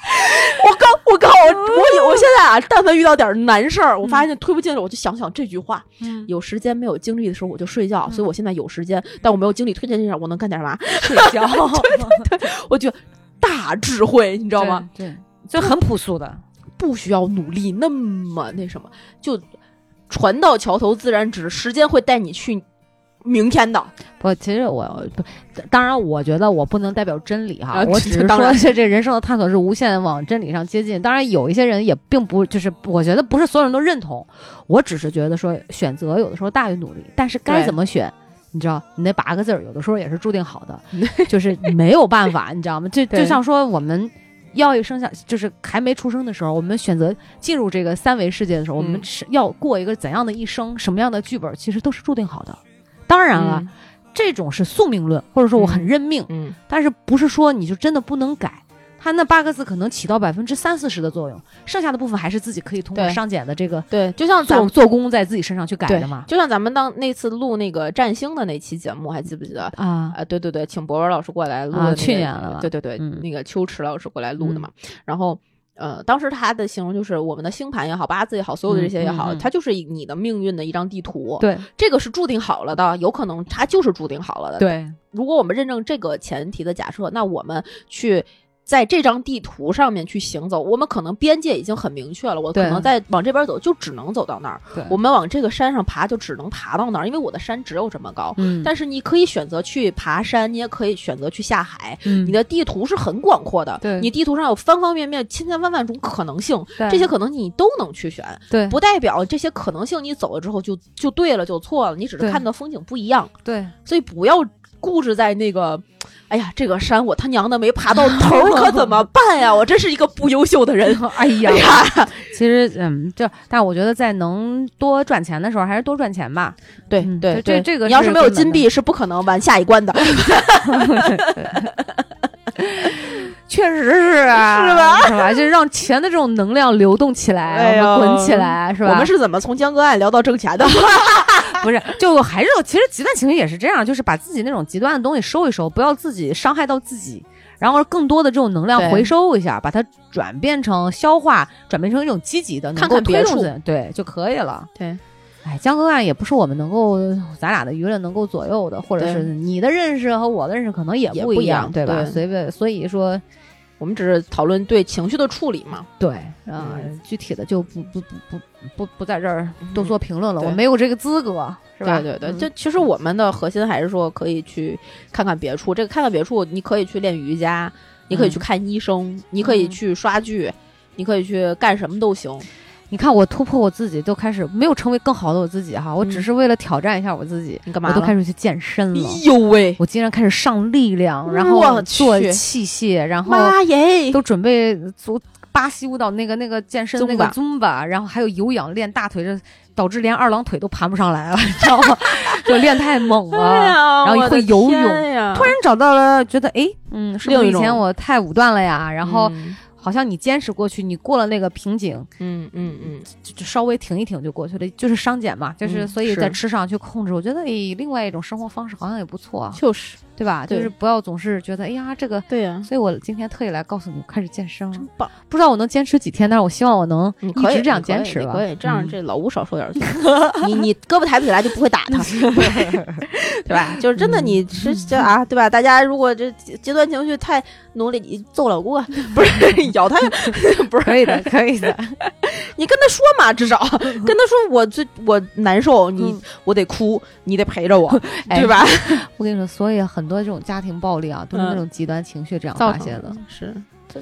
我刚，我刚，我我我现在啊，但凡遇到点难事儿，我发现推不进了，我就想想这句话：嗯有时间没有精力的时候我就睡觉，所以我现在有时间，但我没有精力推荐这事儿，我能干点嘛？睡觉，对我觉得大智慧，你知道吗？对，对，就很朴素的。不需要努力那么那什么，就船到桥头自然直，时间会带你去明天的。不，其实我不，当然，我觉得我不能代表真理哈，啊我只是 说，这这人生的探索是无限往真理上接近。当然，有一些人也并不就是，我觉得不是所有人都认同。我只是觉得说，选择有的时候大于努力，但是该怎么选，你知道，你那八个字儿有的时候也是注定好的，就是没有办法，你知道吗？就就像说我们。要一生下，就是还没出生的时候，我们选择进入这个三维世界的时候，我们嗯是要过一个怎样的一生，什么样的剧本，其实都是注定好的。当然了，嗯这种是宿命论，或者说我很认命，嗯，但是不是说你就真的不能改。它那八个字可能起到百分之三四十的作用，剩下的部分还是自己可以通过商检的这个对，就像做做工在自己身上去改的嘛。就像咱们当那次录那个占星的那期节目，还记不记得？啊，啊，对对对，请博文老师过来录的、啊那个去年了对对对，嗯那个秋池老师过来录的嘛。然后，呃，当时他的形容就是我们的星盘也好，八字也好，所有的这些也好，嗯嗯嗯它就是你的命运的一张地图。，对这个是注定好了的，有可能它就是注定好了的。，对，如果我们认证这个前提的假设，那我们去。在这张地图上面去行走，我们可能边界已经很明确了。我可能在往这边走，就只能走到那儿。我们往这个山上爬，就只能爬到那儿，因为我的山只有这么高。嗯，但是你可以选择去爬山，你也可以选择去下海。嗯你的地图是很广阔的，对你地图上有方方面面、千千万万种可能性，这些可能你都能去选，对不代表这些可能性你走了之后就就对了就错了，你只是看到风景不一样，对所以不要固执在那个。哎呀，这个山我他娘的没爬到头儿，可怎么办呀？我真是一个不优秀的人。哎呀哎，呀，其实嗯，就但我觉得在能多赚钱的时候，还是多赚钱吧。对嗯对对，这这个你要是没有金币，是不可能玩下一关的。确实是啊，是吧？是吧？就是让钱的这种能量流动起来，哎我们滚起来，是吧？我们是怎么从江歌案聊到挣钱的？不是，就还是，其实极端情绪也是这样，就是把自己那种极端的东西收一收，不要自己伤害到自己，然后更多的这种能量回收一下，把它转变成消化，转变成一种积极的，能够看看别处对就可以了。对，哎，江歌案也不是我们能够咱俩的舆论能够左右的，或者是你的认识和我的认识可能也不一样，对吧？所以所以说。我们只是讨论对情绪的处理嘛，对啊，具体的就不不不不不不在这儿多做评论了，我没有这个资格，是吧？对对对，就其实我们的核心还是说可以去看看别处，这个看看别处，你可以去练瑜伽，你可以去看医生，你可以去刷剧，你可以去干什么都行。你看我突破我自己，都开始没有成为更好的我自己哈，我只是为了挑战一下我自己。你干嘛？我都开始去健身了。哎呦喂！我竟然开始上力量，然后做器械，然后妈耶，都准备做巴西舞蹈那个那个健身那个 Zumba，然后还有有氧练大腿，这导致连二郎腿都盘不上来了，你知道吗？就练太猛了，然后会游泳，突然找到了，觉得哎，嗯，是不是以前我太武断了呀？然后。好像你坚持过去，你过了那个瓶颈，嗯嗯嗯，就稍微停一停就过去了，就是商减嘛，就是所以在吃上去控制，我觉得诶，另外一种生活方式好像也不错，就是。对吧？就是不要总是觉得，哎呀，这个对呀。所以我今天特意来告诉你，开始健身了。真棒！不知道我能坚持几天，但是我希望我能一直这样坚持吧。可以，这样这老吴少受点罪。你你胳膊抬不起来就不会打他，对吧？就是真的，你是这啊，对吧？大家如果这极端情绪太努力，你揍老公不是咬他，不是可以的，可以的。你跟他说嘛，至少跟他说，我最我难受，你我得哭，你得陪着我，对吧？我跟你说，所以很。很多这种家庭暴力啊，都是那种极端情绪这样发泄的。是，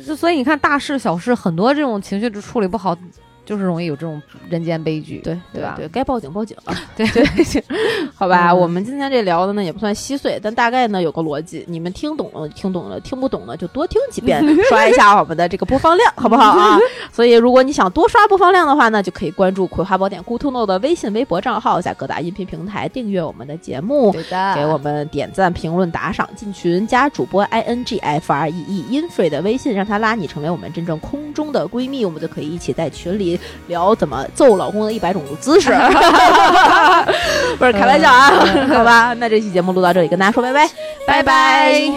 就所以你看大事小事，很多这种情绪就处理不好。就是容易有这种人间悲剧，对对吧？对该报警报警啊！对对，好吧，我们今天这聊的呢也不算稀碎，但大概呢有个逻辑，你们听懂了听懂了，听不懂的就多听几遍，刷一下我们的这个播放量，好不好啊？所以如果你想多刷播放量的话呢，就可以关注《葵花宝典》咕通诺的微信、微博账号，在各大音频平台订阅我们的节目，对的，给我们点赞、评论、打赏、进群、加主播 i n g f r e e infree 的微信，让他拉你成为我们真正空中的闺蜜，我们就可以一起在群里。聊怎么揍老公的一百种姿势，不是开玩笑啊，好吧？那这期节目录到这里，跟大家说拜拜，拜拜。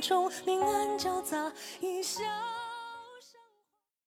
中，明暗交杂，一笑。